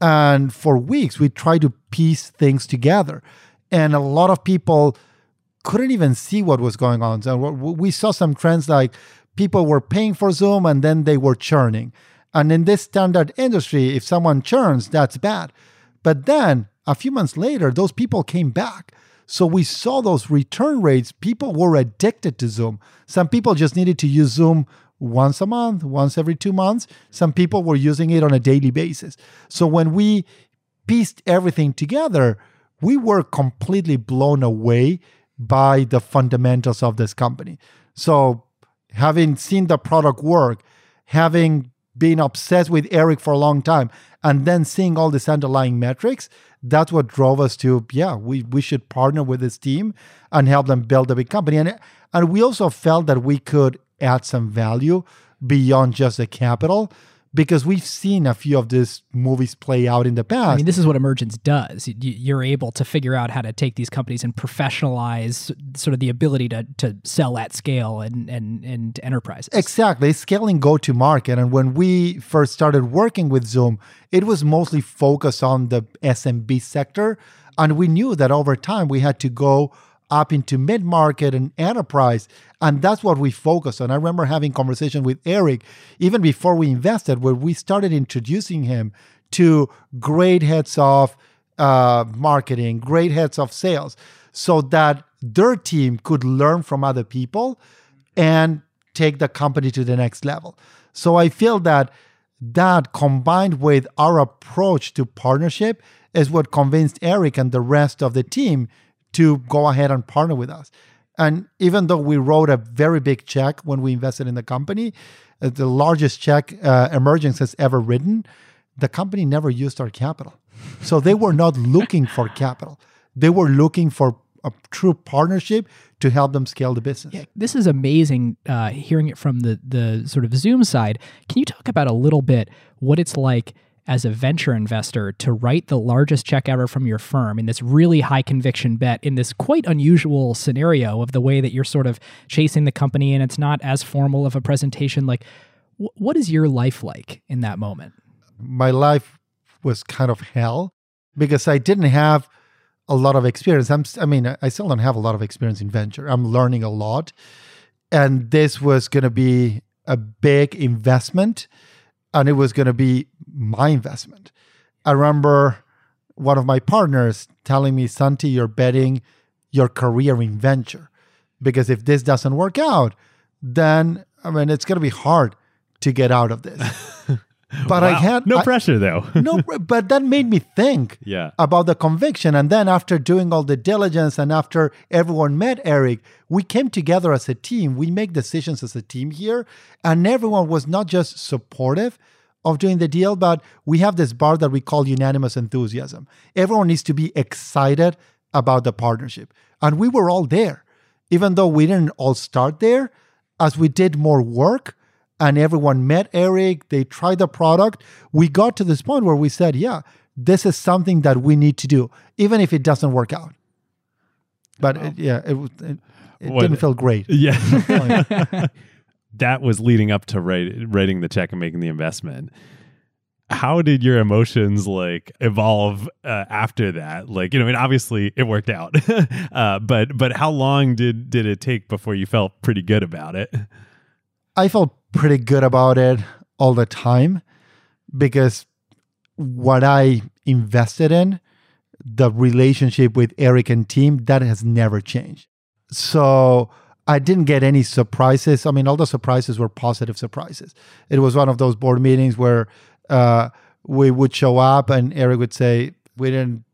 And for weeks, we tried to piece things together. And a lot of people couldn't even see what was going on. So we saw some trends like people were paying for Zoom and then they were churning. And in this standard industry, if someone churns, that's bad. But then a few months later, those people came back. So we saw those return rates. People were addicted to Zoom. Some people just needed to use Zoom once a month, once every two months. Some people were using it on a daily basis. So when we pieced everything together, we were completely blown away by the fundamentals of this company. So, having seen the product work, having been obsessed with Eric for a long time, and then seeing all these underlying metrics, that's what drove us to, yeah, we, we should partner with this team and help them build a big company. And, and we also felt that we could add some value beyond just the capital because we've seen a few of these movies play out in the past. I mean, this is what Emergence does. You're able to figure out how to take these companies and professionalize sort of the ability to, to sell at scale and, and, and enterprises. Exactly, scaling go to market. And when we first started working with Zoom, it was mostly focused on the SMB sector. And we knew that over time we had to go up into mid market and enterprise. And that's what we focused on. I remember having conversation with Eric even before we invested, where we started introducing him to great heads of uh, marketing, great heads of sales, so that their team could learn from other people and take the company to the next level. So I feel that that combined with our approach to partnership is what convinced Eric and the rest of the team to go ahead and partner with us. And even though we wrote a very big check when we invested in the company, uh, the largest check uh, Emergence has ever written, the company never used our capital. So they were not looking for capital. They were looking for a true partnership to help them scale the business. Yeah, this is amazing uh, hearing it from the the sort of Zoom side. Can you talk about a little bit what it's like as a venture investor to write the largest check ever from your firm in this really high conviction bet in this quite unusual scenario of the way that you're sort of chasing the company and it's not as formal of a presentation? Like, wh- what is your life like in that moment? My life was kind of hell because I didn't have a lot of experience. I'm, I mean, I still don't have a lot of experience in venture. I'm learning a lot. And this was going to be a big investment and it was going to be my investment. I remember one of my partners telling me, Santi, you're betting your career in venture because if this doesn't work out, then I mean, it's going to be hard to get out of this. But I had no I- pressure though. no, but that made me think Yeah. about the conviction. And then after doing all the diligence and after everyone met Eric, we came together as a team. We make decisions as a team here. And everyone was not just supportive of doing the deal, but we have this bar that we call unanimous enthusiasm. Everyone needs to be excited about the partnership. And we were all there. Even though we didn't all start there, as we did more work, and everyone met Eric, they tried the product. We got to this point where we said, yeah, this is something that we need to do, even if it doesn't work out. But it, yeah, it, it, it What- didn't feel great. Yeah. that was leading up to write, writing the check and making the investment. How did your emotions like evolve uh, after that? Like, you know, I mean, obviously it worked out, uh, but but how long did did it take before you felt pretty good about it? I felt pretty good about it all the time because what I invested in, the relationship with Eric and team, that has never changed. So I didn't get any surprises. I mean, all the surprises were positive surprises. It was one of those board meetings where uh, we would show up and Eric would say, We didn't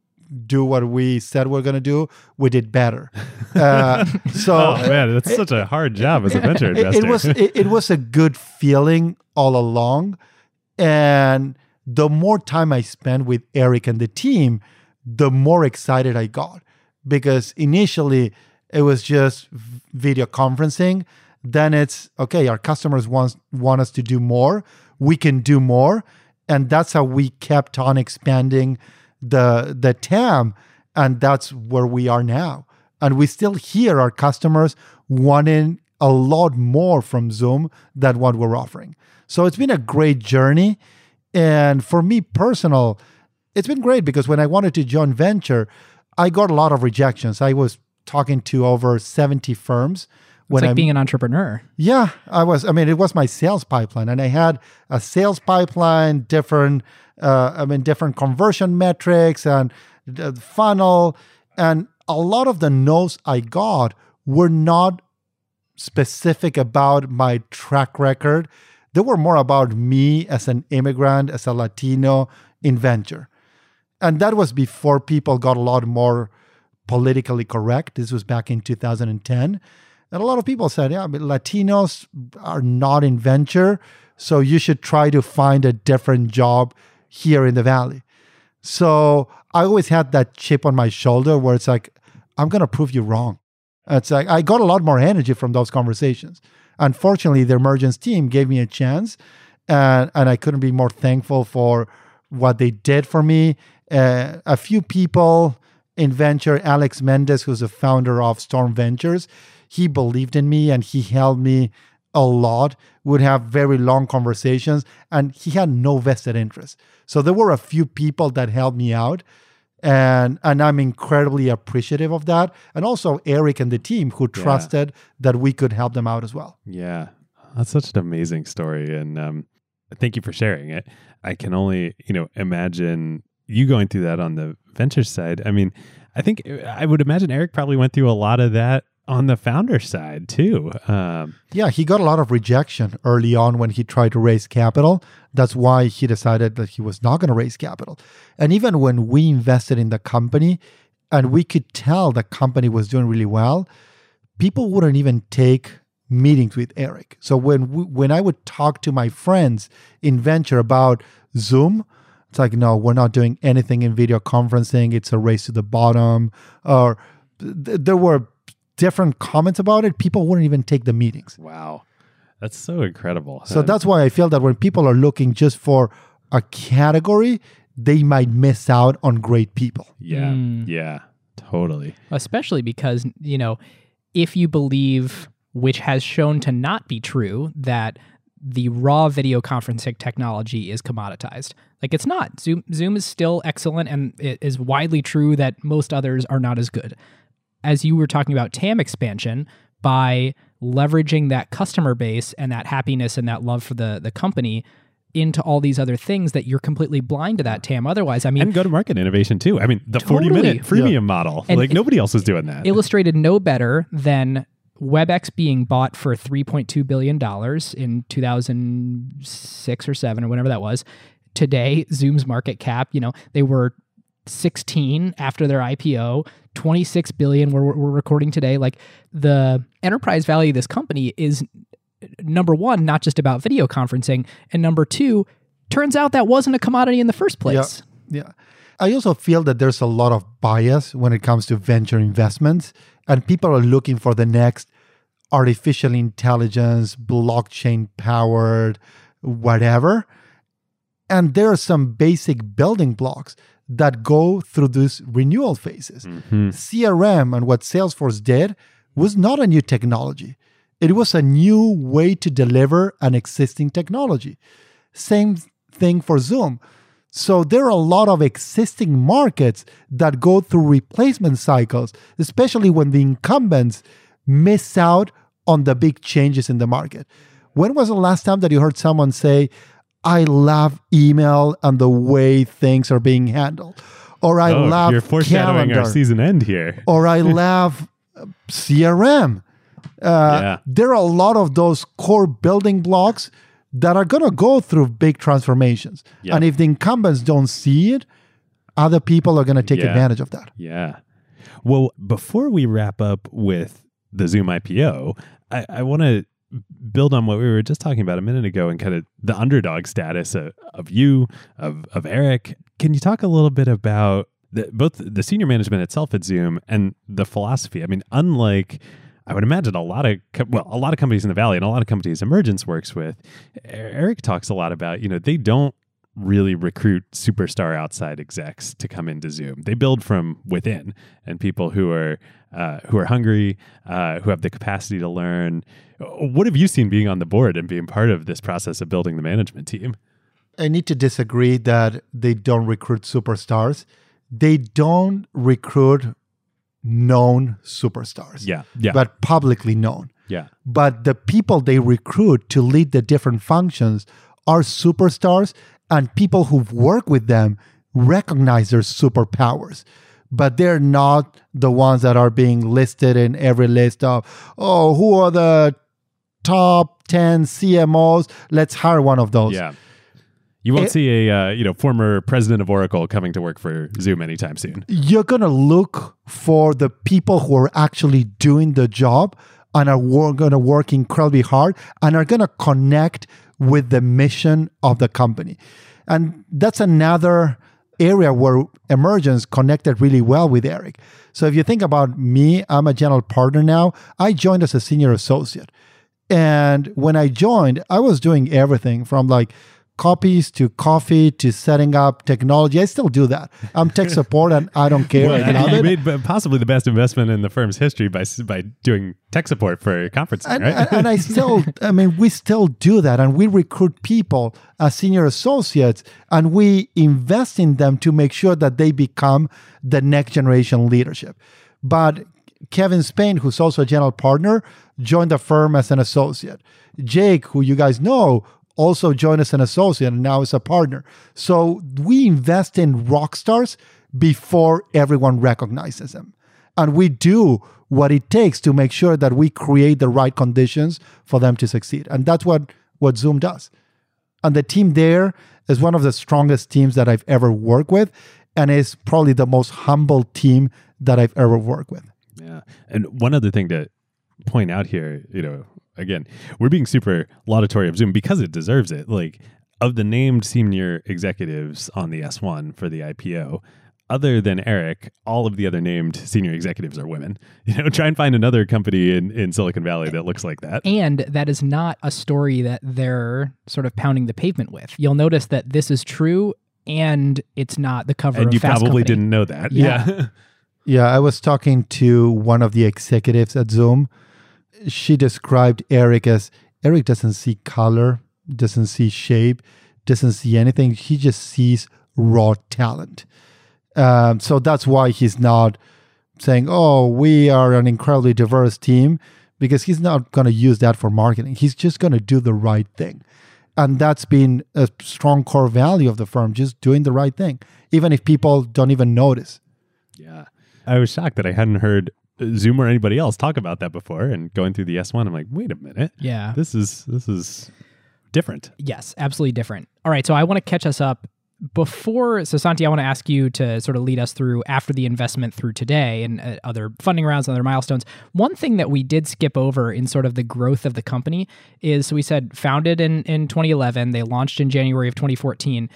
do what we said we're going to do. We did better. Uh, so Oh man, that's such a hard job as a venture it, investor. it was it, it was a good feeling all along and the more time i spent with eric and the team the more excited i got because initially it was just video conferencing then it's okay our customers want want us to do more we can do more and that's how we kept on expanding the the TAM and that's where we are now and we still hear our customers wanting a lot more from Zoom than what we're offering. So it's been a great journey. And for me personal, it's been great because when I wanted to join venture, I got a lot of rejections. I was talking to over 70 firms It's when like I'm being an entrepreneur. yeah, I was. I mean, it was my sales pipeline, and I had a sales pipeline, different. Uh, I mean, different conversion metrics and the funnel, and a lot of the no's I got were not specific about my track record. They were more about me as an immigrant, as a Latino inventor, and that was before people got a lot more politically correct. This was back in 2010. And a lot of people said, yeah, but Latinos are not in venture, so you should try to find a different job here in the Valley. So I always had that chip on my shoulder where it's like, I'm going to prove you wrong. It's like I got a lot more energy from those conversations. Unfortunately, the emergence team gave me a chance, and, and I couldn't be more thankful for what they did for me. Uh, a few people in venture, Alex Mendez, who's the founder of Storm Ventures, he believed in me and he helped me a lot. Would have very long conversations, and he had no vested interest. So there were a few people that helped me out, and and I'm incredibly appreciative of that. And also Eric and the team who trusted that we could help them out as well. Yeah, that's such an amazing story, and um, thank you for sharing it. I can only, you know, imagine you going through that on the venture side. I mean, I think I would imagine Eric probably went through a lot of that on the founder side too. Um, Yeah, he got a lot of rejection early on when he tried to raise capital. That's why he decided that he was not going to raise capital. And even when we invested in the company and we could tell the company was doing really well, people wouldn't even take meetings with Eric. So when we, when I would talk to my friends in venture about Zoom, it's like no, we're not doing anything in video conferencing. It's a race to the bottom. Or there were different comments about it. People wouldn't even take the meetings. wow, that's so incredible. So that's why I feel that when people are looking just for a category, they might miss out on great people. Yeah. Mm. Yeah. Totally. especially because you know if you believe which has shown to not be true that the raw video conferencing technology is commoditized like it's not zoom zoom is still excellent and it is widely true that most others are not as good as you were talking about tam expansion by leveraging that customer base and that happiness and that love for the the company into all these other things that you're completely blind to that tam otherwise i mean And go to market innovation too. I mean, the 40 minute freemium model, And like it- nobody else was doing that. illustrated no better than WebEx being bought for $3.2 billion in 2006 or 7 or whenever that was. Today, Zoom's market cap, you know, they were 16 after their IPO, 26 billion we're, we're recording today. Like the enterprise value of this company is number one, not just about video conferencing, and number two, turns out that wasn't a commodity in the first place. Yeah. I also feel that there's a lot of bias when it comes to venture investments, and people are looking for the next artificial intelligence, blockchain powered, whatever. And there are some basic building blocks that go through these renewal phases. Mm-hmm. CRM and what Salesforce did was not a new technology, it was a new way to deliver an existing technology. Same thing for Zoom. So there are a lot of existing markets that go through replacement cycles, especially when the incumbents miss out on the big changes in the market. When was the last time that you heard someone say, I love email and the way things are being handled? Or I oh, love you're foreshadowing calendar our season end here. or I love uh, CRM. Uh, Yeah. There are a lot of those core building blocks that are going to go through big transformations. Yeah. And if the incumbents don't see it, other people are going to take Yeah. advantage of that. Yeah. Well, before we wrap up with the Zoom IPO, I, I want to build on what we were just talking about a minute ago and kind of the underdog status of, of you, of, of Eric. Can you talk a little bit about the, both the senior management itself at Zoom and the philosophy? I mean, unlike I would imagine a lot of well, a lot of companies in the valley and a lot of companies Emergence works with. Eric talks a lot about you know they don't really recruit superstar outside execs to come into Zoom. They build from within, and people who are uh, who are hungry, uh, who have the capacity to learn. What have you seen being on the board and being part of this process of building the management team? I need to disagree that they don't recruit superstars. They don't recruit known superstars, Yeah, yeah, but publicly known. yeah, but the people they recruit to lead the different functions are superstars and people who've worked with them recognize their superpowers but they're not the ones that are being listed in every list of oh who are the top 10 cmos let's hire one of those yeah. You won't It- see a uh, you know former president of Oracle coming to work for Zoom anytime soon. you're going to look for the people who are actually doing the job and are wor- going to work incredibly hard and are going to connect with the mission of the company. And that's another area where Emergence connected really well with Eric. So if you think about me, I'm a general partner now. I joined as a senior associate. And when I joined, I was doing everything from like copies to coffee to setting up technology. I still do that. I'm tech support and I don't care. I you it. made possibly the best investment in the firm's history by by doing tech support for conferencing, and, right? and, and I still, I mean, we still do that, and we recruit people as senior associates, and we invest in them to make sure that they become the next generation leadership. But Kevin Spain, who's also a general partner, joined the firm as an associate. Jake, who you guys know, also joined as an associate and now is a partner. So we invest in rock stars before everyone recognizes them. And we do what it takes to make sure that we create the right conditions for them to succeed. And that's what, what Zoom does. And the team there is one of the strongest teams that I've ever worked with, and is probably the most humble team that I've ever worked with. Yeah. And one other thing to point out here, you know, again, we're being super laudatory of Zoom because it deserves it. Like, of the named senior executives on the S1 for the IPO, other than Eric, all of the other named senior executives are women. You know, try and find another company in, in Silicon Valley that looks like that. And that is not a story that they're sort of pounding the pavement with. You'll notice that this is true and it's not the cover And you probably Company. didn't know that. Yeah. yeah. Yeah, I was talking to one of the executives at Zoom. She described Eric as Eric doesn't see color, doesn't see shape, doesn't see anything. He just sees raw talent. Um, so that's why he's not saying, "Oh, we are an incredibly diverse team," because he's not going to use that for marketing. He's just going to do the right thing, and that's been a strong core value of the firm: just doing the right thing, even if people don't even notice. Yeah. I was shocked that I hadn't heard Zoom or anybody else talk about that before. And going through the S1, I'm like, wait a minute. Yeah. This is this is different. Yes, absolutely different. All right, so I want to catch us up before. So, Santi, I want to ask you to sort of lead us through after the investment through today and uh, other funding rounds and other milestones. One thing that we did skip over in sort of the growth of the company is so we said founded in, in 2011, they launched in January of 2014.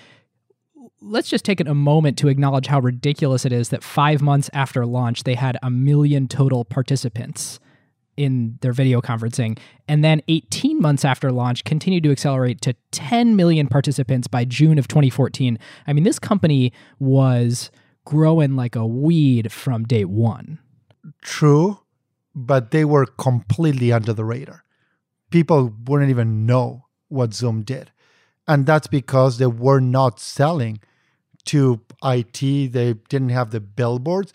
Let's just take a moment to acknowledge how ridiculous it is that five months after launch, they had a million total participants in their video conferencing. And then 18 months after launch, continued to accelerate to 10 million participants by June of 2014. I mean, this company was growing like a weed from day one. True, but they were completely under the radar. People wouldn't even know what Zoom did. And that's because they were not selling to IT, they didn't have the billboards.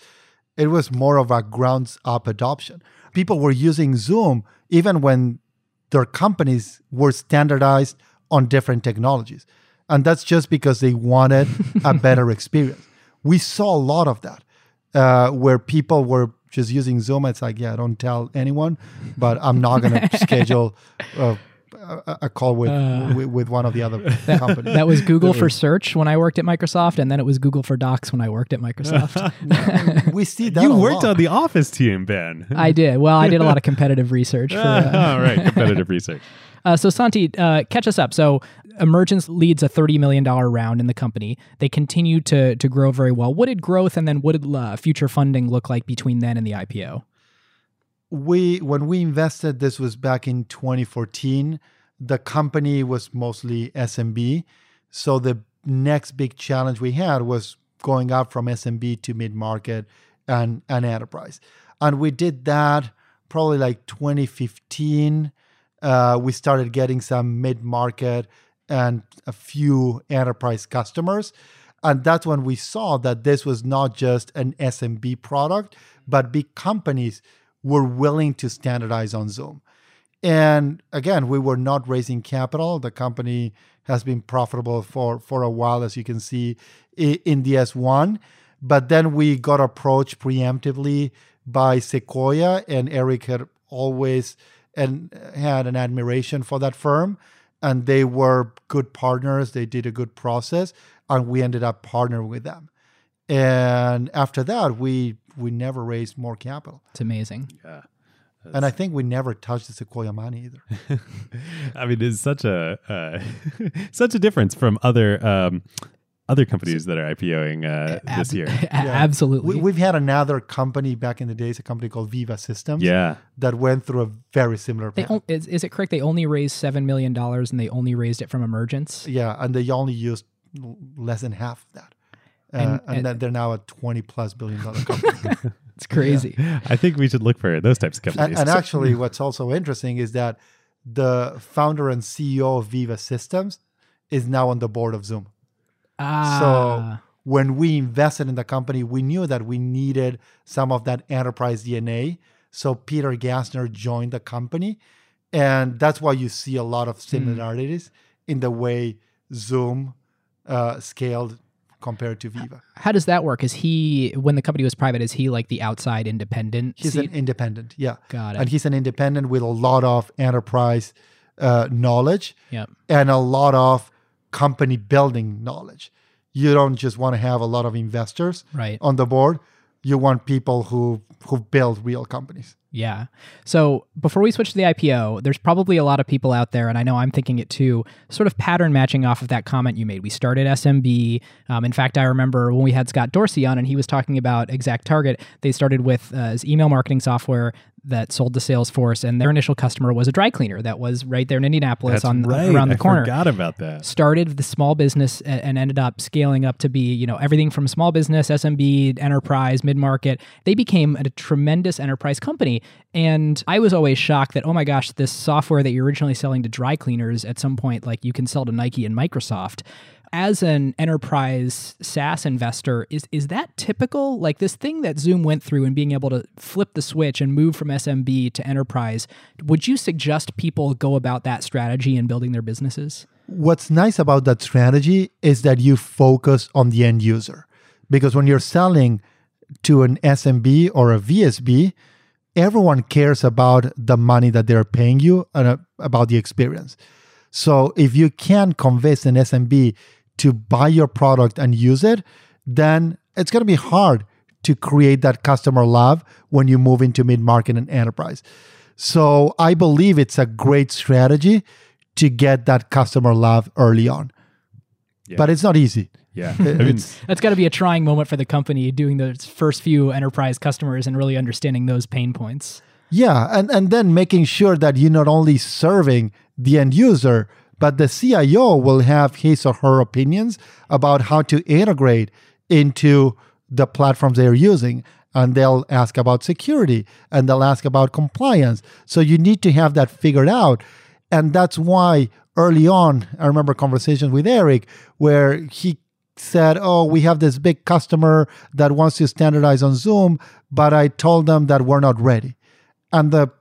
It was more of a grounds up adoption. People were using Zoom even when their companies were standardized on different technologies. And that's just because they wanted a better experience. We saw a lot of that uh, where people were just using Zoom. It's like, yeah, don't tell anyone, but I'm not going to schedule uh, a, a call with, with with one of the other companies. That was Google for search when I worked at Microsoft, and then it was Google for Docs when I worked at Microsoft. we see that. you a worked lot. on the Office team, Ben. I did. Well, I did a lot of competitive research. For, uh, All right, competitive research. Uh, so Santi, uh, catch us up. So Emergence leads a thirty million dollar round in the company. They continue to to grow very well. What did growth and then what did uh, future funding look like between then and the IPO? We when we invested this was back in 2014 the company was mostly smb so the next big challenge we had was going up from smb to mid-market and, and enterprise. And we did that probably like 2015 uh, we started getting some mid-market and a few enterprise customers. And that's when we saw that this was not just an smb product but big companies were willing to standardize on Zoom. And again, we were not raising capital. The company has been profitable for, for a while, as you can see in the S1. But then we got approached preemptively by Sequoia, and Eric had always and had an admiration for that firm. And they were good partners. They did a good process, and we ended up partnering with them. And after that, we we never raised more capital. It's amazing. Yeah. And I think we never touched the Sequoia money either. I mean, it's such a uh, such a difference from other um, other companies that are IPOing uh, this year. Absolutely. We, we've had another company back in the days, a company called Veeva Systems, Yeah, that went through a very similar They path. on- is, is it correct? They only raised seven million dollars, and they only raised it from Emergence. yeah, and they only used less than half of that. Uh, And- and and- then they're now a 20 plus billion dollar company. It's crazy. I think we should look for those types of companies. and actually, what's also interesting is that the founder and CEO of Veeva Systems is now on the board of Zoom. Ah, So when we invested in the company, we knew that we needed some of that enterprise DNA. So Peter Gassner joined the company. And that's why you see a lot of similarities in the way Zoom uh, scaled compared to Veeva. how does that work? Is he when the company was private? Is he like the outside independent? He's seat? an independent, yeah. Got it. And he's an independent with a lot of enterprise uh, knowledge Yep. and a lot of company building knowledge. You don't just want to have a lot of investors Right. on the board. You want people who who build real companies. Yeah. So before we switch to the IPO, there's probably a lot of people out there, and I know I'm thinking it too, sort of pattern matching off of that comment you made. We started SMB. Um, in fact, I remember when we had Scott Dorsey on and he was talking about ExactTarget, they started with uh, email marketing software that sold to Salesforce, and their initial customer was a dry cleaner that was right there in Indianapolis That's on right. around the I corner. forgot about that. Started the small business and ended up scaling up to be, you know, everything from small business, SMB, enterprise, mid market. They became a tremendous enterprise company. And I was always shocked that, oh my gosh, this software that you're originally selling to dry cleaners at some point, like you can sell to Nike and Microsoft as an enterprise SaaS investor, is is that typical? Like this thing that Zoom went through and being able to flip the switch and move from SMB to enterprise, would you suggest people go about that strategy in building their businesses? What's nice about that strategy is that you focus on the end user. Because when you're selling to an SMB or a VSB, everyone cares about the money that they're paying you and uh, about the experience. So if you can convince an SMB to buy your product and use it, then it's going to be hard to create that customer love when you move into mid market and enterprise. So I believe it's a great strategy to get that customer love early on. Yeah. But it's not easy. Yeah. I mean, It's, That's got to be a trying moment for the company doing those first few enterprise customers and really understanding those pain points. yeah, and, and then making sure that you're not only serving the end user, but the CIO will have his or her opinions about how to integrate into the platforms they're using. And they'll ask about security and they'll ask about compliance. So you need to have that figured out. And that's why early on, I remember conversations with Eric where he said, Oh, we have this big customer that wants to standardize on Zoom, but I told them that we're not ready. And the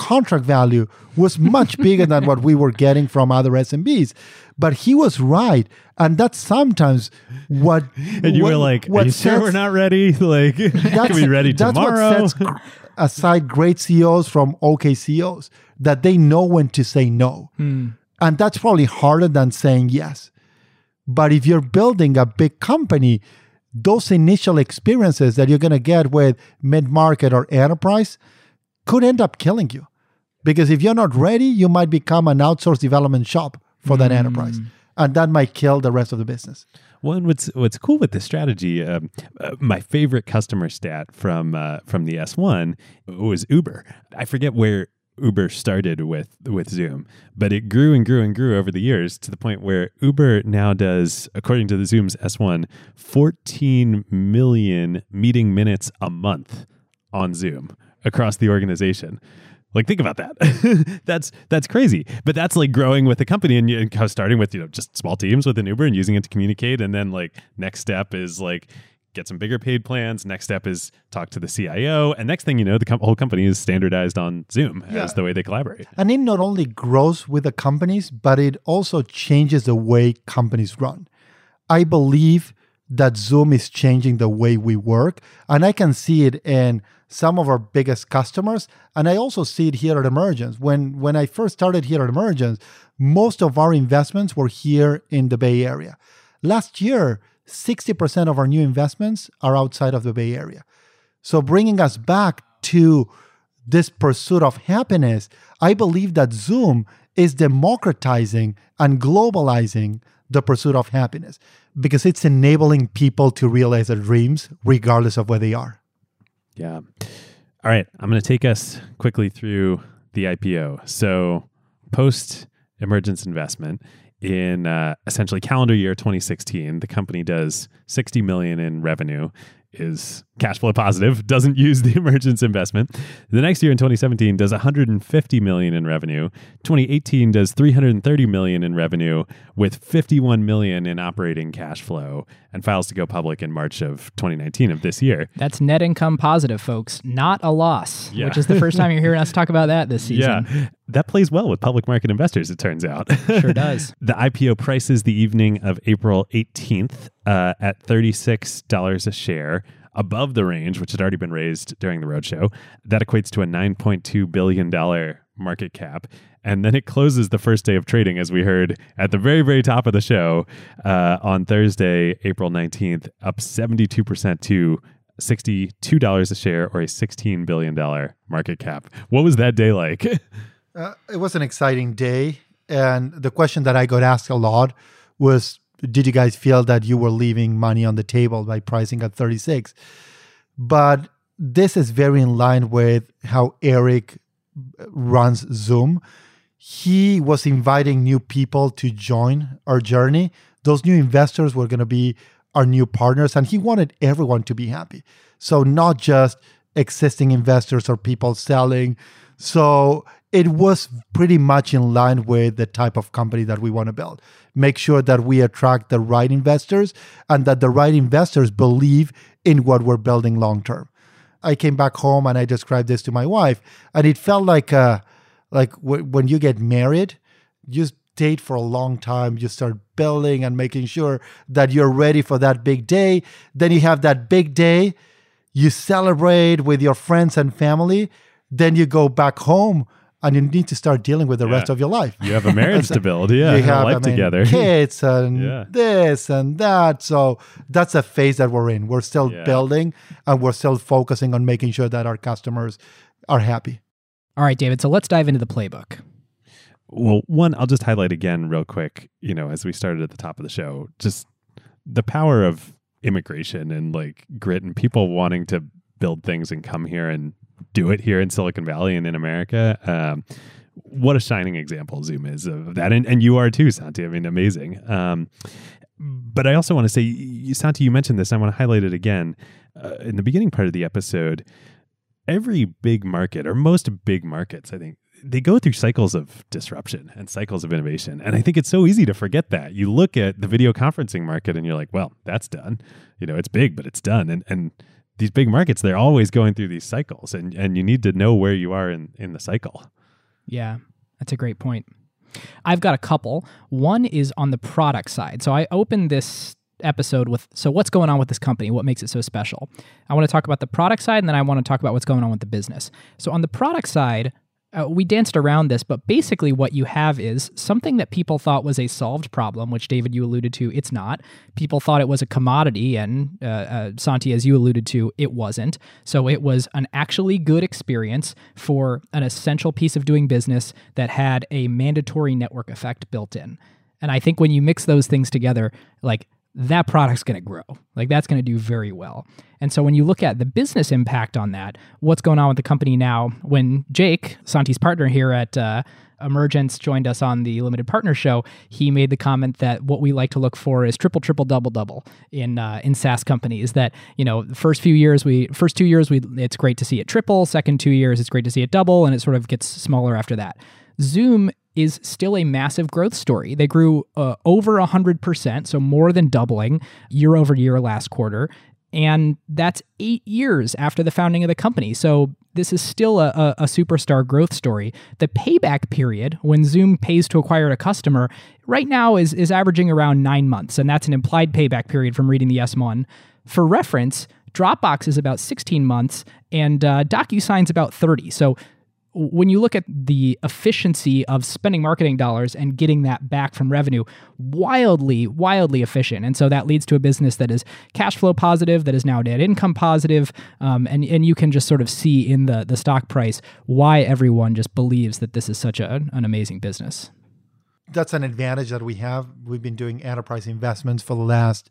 contract value was much bigger than what we were getting from other SMBs. But he was right. And that's sometimes what. and you what- were like, what "Are you sure we're not ready? Like, can that's, we be ready that's tomorrow?" what sets aside great CEOs from okay CEOs that they know when to say no. Hmm. And that's probably harder than saying yes. But if you're building a big company, those initial experiences that you're going to get with mid market or enterprise could end up killing you. Because if you're not ready, you might become an outsourced development shop for that enterprise. And that might kill the rest of the business. One, what's what's cool with this strategy? Um, uh, my favorite customer stat from uh, from the S one was Uber. I forget where Uber started with with Zoom, but it grew and grew and grew over the years to the point where Uber now does, according to the Zoom's S one, 14 million meeting minutes a month on Zoom across the organization. Like think about that. that's that's crazy. But that's like growing with the company and, and starting with you know just small teams with an Uber and using it to communicate. And then like next step is like get some bigger paid plans. Next step is talk to the CIO. And next thing you know, the com- whole company is standardized on Zoom Yeah. as the way they collaborate. And it not only grows with the companies, but it also changes the way companies run. I believe that Zoom is changing the way we work. And I can see it in some of our biggest customers. And I also see it here at Emergence. When when I first started here at Emergence, most of our investments were here in the Bay Area. Last year, 60% of our new investments are outside of the Bay Area. So bringing us back to this pursuit of happiness, I believe that Zoom is democratizing and globalizing the pursuit of happiness because it's enabling people to realize their dreams regardless of where they are. Yeah. All right. I'm going to take us quickly through the IPO. So, post emergence investment in uh, essentially calendar year 2016, the company does 60 million in revenue, is cash flow positive, doesn't use the emergence investment. The next year in 2017 does 150 million in revenue. 2018 does 330 million in revenue with 51 million in operating cash flow and files to go public in March of 2019 of this year. That's net income positive, folks, not a loss, Yeah. which is the first time you're hearing us talk about that this season. Yeah, that plays well with public market investors, it turns out. Sure does. the IPO prices the evening of April 18th uh, at $36 a share, above the range, which had already been raised during the roadshow. That equates to a $9.2 billion market cap. And then it closes the first day of trading, as we heard at the very, very top of the show uh, on Thursday, April 19th, up 72% to $62 a share or a $16 billion market cap. What was that day like? Uh, it was an exciting day. And the question that I got asked a lot was Did you guys feel that you were leaving money on the table by pricing at 36? But this is very in line with how Eric runs Zoom. He was inviting new people to join our journey. Those new investors were going to be our new partners, and he wanted everyone to be happy. So, not just existing investors or people selling. So, it was pretty much in line with the type of company that we want to build. Make sure that we attract the right investors and that the right investors believe in what we're building long term. I came back home and I described this to my wife, and it felt like uh, like w- when you get married, you date for a long time. You start building and making sure that you're ready for that big day. Then you have that big day, you celebrate with your friends and family. Then you go back home and you need to start dealing with the Yeah. rest of your life. You have a marriage to build, yeah, you and a have life I mean, together. kids and Yeah. this and that. So that's a phase that we're in. We're still Yeah. building and we're still focusing on making sure that our customers are happy. All right, David. So let's dive into the playbook. Well, one, I'll just highlight again real quick, you know, as we started at the top of the show, just the power of immigration and like grit and people wanting to build things and come here and do it here in Silicon Valley and in America. Um, what a shining example Zoom is of that. And, and you are too, Santi. I mean, amazing. Um, but I also want to say, Santi, you mentioned this. I want to highlight it again. Uh, in the beginning part of the episode, every big market or most big markets, I think, they go through cycles of disruption and cycles of innovation. And I think it's so easy to forget that. You look at the video conferencing market and you're like, well, that's done. You know, it's big, but it's done. And and these big markets, they're always going through these cycles. And and you need to know where you are in, in the cycle. Yeah, that's a great point. I've got a couple. One is on the product side. So I opened this episode with so what's going on with this company? What makes it so special? I want to talk about the product side and then I want to talk about what's going on with the business. So on the product side, uh, we danced around this, but basically what you have is something that people thought was a solved problem, which David, you alluded to, it's not. People thought it was a commodity, and uh, uh, Santi, as you alluded to, it wasn't. So it was an actually good experience for an essential piece of doing business that had a mandatory network effect built in. And I think when you mix those things together, like that product's going to grow. Like that's going to do very well. And so when you look at the business impact on that, what's going on with the company now? When Jake, Santi's partner here at uh, Emergence, joined us on the limited partner show, he made the comment that what we like to look for is triple, triple, double, double in uh, in SaaS companies. That you know, the first few years, we first two years, we it's great to see it triple. Second two years, it's great to see it double, and it sort of gets smaller after that. Zoom is still a massive growth story. They grew uh, over 100%, so more than doubling year over year last quarter. And that's eight years after the founding of the company. So this is still a, a, superstar growth story. The payback period when Zoom pays to acquire a customer right now is, is averaging around nine months. And that's an implied payback period from reading the S1. For reference, Dropbox is about 16 months and uh, DocuSign's about 30. So when you look at the efficiency of spending marketing dollars and getting that back from revenue, wildly, wildly efficient. And so that leads to a business that is cash flow positive, that is now net income positive, um, and and you can just sort of see in the the stock price why everyone just believes that this is such a, an amazing business. That's an advantage that we have. We've been doing enterprise investments for the last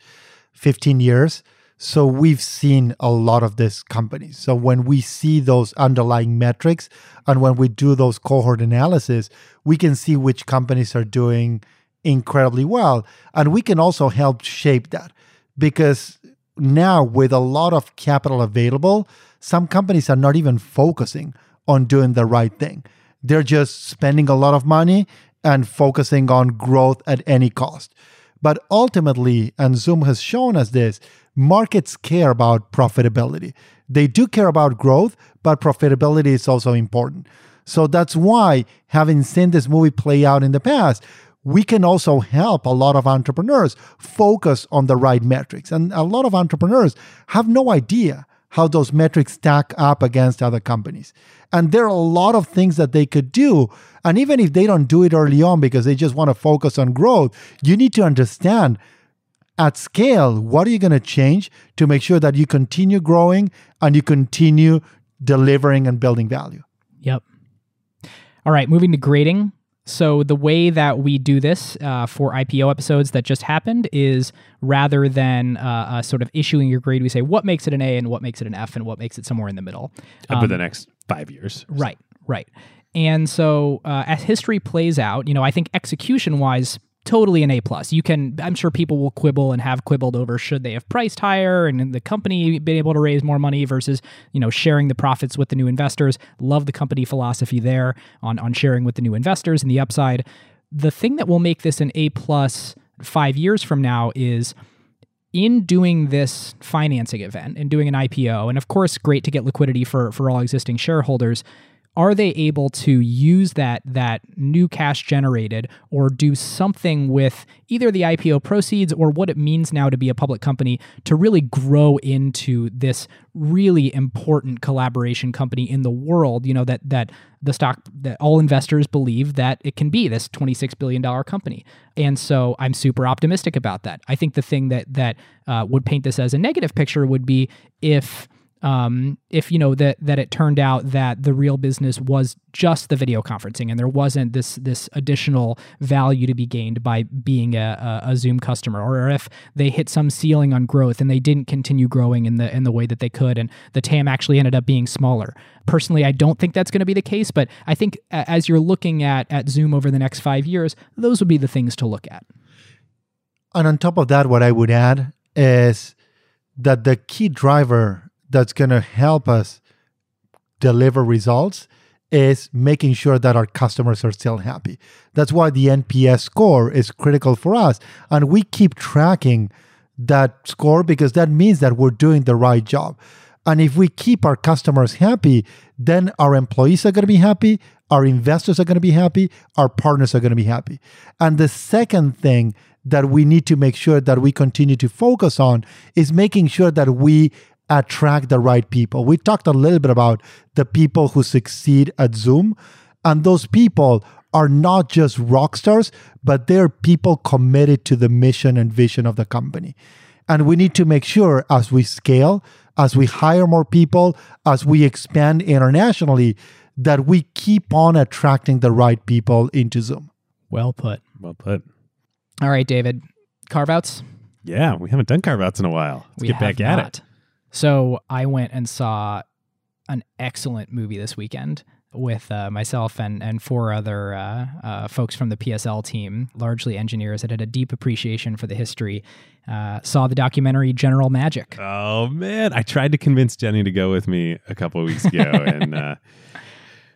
15 years. So we've seen a lot of these companies. So when we see those underlying metrics and when we do those cohort analysis, we can see which companies are doing incredibly well. And we can also help shape that because now with a lot of capital available, some companies are not even focusing on doing the right thing. They're just spending a lot of money and focusing on growth at any cost. But ultimately, and Zoom has shown us this, markets care about profitability. They do care about growth, but profitability is also important. So that's why, having seen this movie play out in the past, we can also help a lot of entrepreneurs focus on the right metrics. And a lot of entrepreneurs have no idea how those metrics stack up against other companies. And there are a lot of things that they could do. And even if they don't do it early on because they just want to focus on growth, you need to understand at scale, what are you going to change to make sure that you continue growing and you continue delivering and building value? Yep. All right, moving to grading. So the way that we do this uh, for IPO episodes that just happened is rather than uh, uh, sort of issuing your grade, we say what makes it an A and what makes it an F and what makes it somewhere in the middle. Over the next five years. Right, right. And so uh, as history plays out, you know, I think execution wise, totally an A plus. You can, I'm sure people will quibble and have quibbled over should they have priced higher and the company been able to raise more money versus you know sharing the profits with the new investors. Love the company philosophy there on on sharing with the new investors and the upside. The thing that will make this an A plus five years from now is in doing this financing event and doing an IPO, and of course, great to get liquidity for for all existing shareholders are they able to use that that new cash generated or do something with either the IPO proceeds or what it means now to be a public company to really grow into this really important collaboration company in the world you know that that the stock that all investors believe that it can be this 26 billion dollar company. And so i'm super optimistic about that. I think the thing that that uh, would paint this as a negative picture would be if um, if you know that that it turned out that the real business was just the video conferencing and there wasn't this this additional value to be gained by being a, a, Zoom customer, or if they hit some ceiling on growth and they didn't continue growing in the in the way that they could, and the TAM actually ended up being smaller. Personally, I don't think that's going to be the case, but I think as you're looking at at Zoom over the next five years, those would be the things to look at. And on top of that, what I would add is that the key driver that's going to help us deliver results is making sure that our customers are still happy. That's why the NPS score is critical for us. And we keep tracking that score because that means that we're doing the right job. And if we keep our customers happy, then our employees are going to be happy, our investors are going to be happy, our partners are going to be happy. And the second thing that we need to make sure that we continue to focus on is making sure that we attract the right people. We talked a little bit about the people who succeed at Zoom, and those people are not just rock stars, but they're people committed to the mission and vision of the company. And we need to make sure as we scale, as we hire more people, as we expand internationally, that we keep on attracting the right people into Zoom. Well put. Well put. All right, David. Carve outs? Yeah, we haven't done carve outs in a while. Let's we get back at it. So I went and saw an excellent movie this weekend with uh, myself and and four other uh, uh, folks from the PSL team, largely engineers that had a deep appreciation for the history. Uh, saw the documentary General Magic. Oh man, I tried to convince Jenny to go with me a couple of weeks ago, and uh,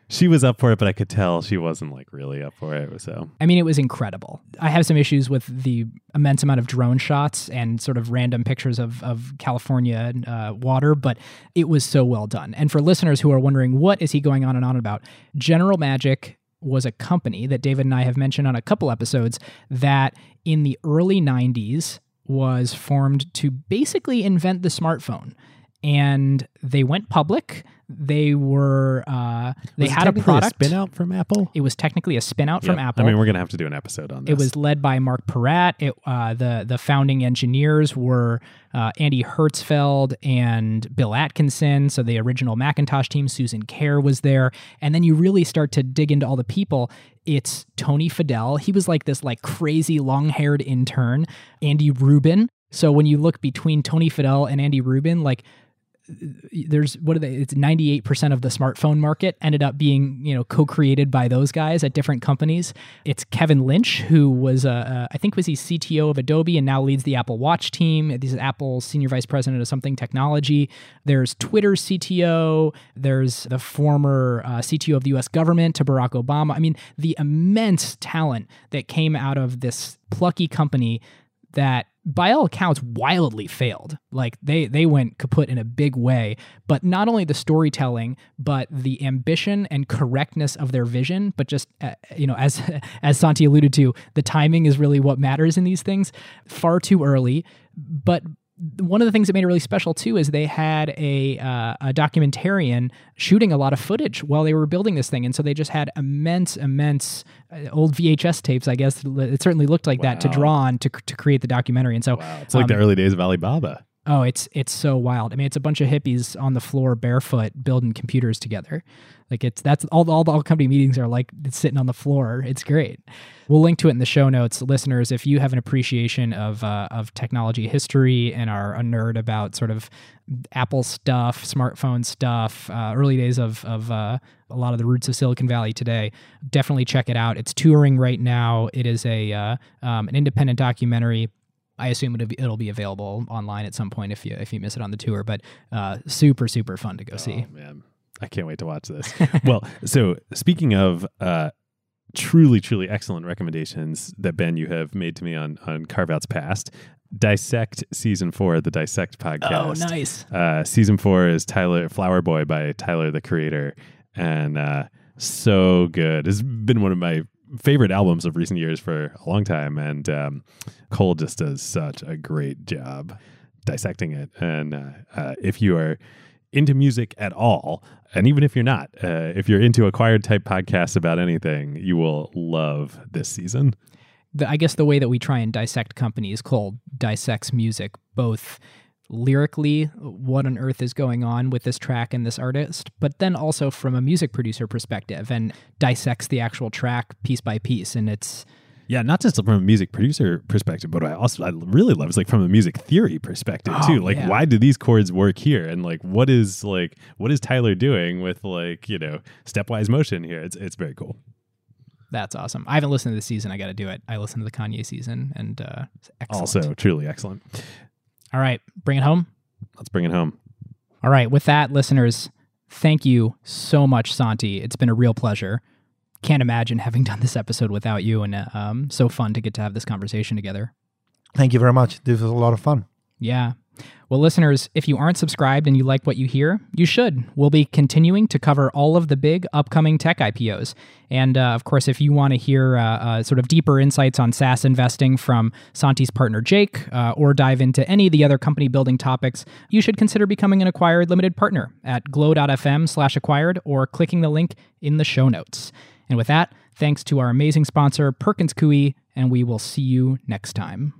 she was up for it, but I could tell she wasn't like really up for it. So I mean, it was incredible. I have some issues with the immense amount of drone shots and sort of random pictures of of California uh, water, but it was so well done. And for listeners who are wondering what is he going on and on about, General Magic was a company that David and I have mentioned on a couple episodes that in the early 90s was formed to basically invent the smartphone and they went public. They were uh, they had a product. spin out from Apple. It was technically a spin out from Apple. I mean, we're gonna have to do an episode on this. It was led by Marc Porat. It, uh, the the founding engineers were uh, Andy Hertzfeld and Bill Atkinson. So the original Macintosh team, Susan Kare was there, and then you really start to dig into all the people. It's Tony Fadell. He was like this like crazy long haired intern. Andy Rubin. So when you look between Tony Fadell and Andy Rubin, like there's what are they? It's 98% of the smartphone market ended up being you know co-created by those guys at different companies. It's kevin lynch who was uh, uh, i think was he cto of adobe and now leads the apple watch team. This is apple's senior vice president of something technology. There's twitter's cto there's the former uh, cto of the us government to barack obama. I mean the immense talent that came out of this plucky company that by all accounts wildly failed. Like they they went kaput in a big way. But not only the storytelling but the ambition and correctness of their vision. But just uh, you know as as santi alluded to the timing is really what matters in these things. Far too early. But one of the things that made it really special too is they had a uh, a documentarian shooting a lot of footage while they were building this thing, and so they just had immense, immense uh, old VHS tapes. I guess it certainly looked like that to draw on to to create the documentary. And so Wow, it's like the um, early days of Alibaba. Oh, it's it's so wild. I mean, it's a bunch of hippies on the floor barefoot building computers together. Like it's that's all all the all company meetings are like sitting on the floor. It's great. We'll link to it in the show notes, listeners. If you have an appreciation of uh, of technology history and are a nerd about sort of Apple stuff, smartphone stuff, uh, early days of of uh, a lot of the roots of Silicon Valley today, definitely check it out. It's touring right now. It is a uh, um, an independent documentary. I assume it'll be, it'll be available online at some point if you if you miss it on the tour. But uh, super super fun to go see. Oh, man, I can't wait to watch this. well, so speaking of uh, truly, truly excellent recommendations that Ben you have made to me on on Carve Out's past, dissect season four, of the Dissect podcast. Oh, nice. Uh, season four is Tyler Flower Boy by Tyler the Creator, and uh, so good. It's been one of my favorite albums of recent years for a long time, and um, Cole just does such a great job dissecting it. And uh, uh, if you are into music at all, and even if you're not, uh, if you're into acquired type podcasts about anything, you will love this season. The, I guess the way that we try and dissect companies, Cole dissects music both lyrically, what on earth is going on with this track and this artist, but then also from a music producer perspective and dissects the actual track piece by piece. And it's Yeah, not just from a music producer perspective, but I also I really love is like from a music theory perspective Oh, too. Like, yeah. why do these chords work here, and like what is like what is Tyler doing with like you know stepwise motion here? It's it's very cool. that's awesome. I haven't listened to the season. I got to do it. I listened to the Kanye season and uh, it's excellent. Also, truly excellent. All right, bring it home. Let's bring it home. All right, with that, listeners, thank you so much, Santi. It's been a real pleasure. Can't imagine having done this episode without you, and uh, um, so fun to get to have this conversation together. Thank you very much. This was a lot of fun. Yeah. Well, listeners, if you aren't subscribed and you like what you hear, you should. We'll be continuing to cover all of the big upcoming tech IPOs. And uh, of course, if you want to hear uh, uh, sort of deeper insights on SaaS investing from Santi's partner Jake, uh, or dive into any of the other company building topics, you should consider becoming an acquired limited partner at glow.fm slash acquired or clicking the link in the show notes. And with that, thanks to our amazing sponsor, Perkins Coie, and we will see you next time.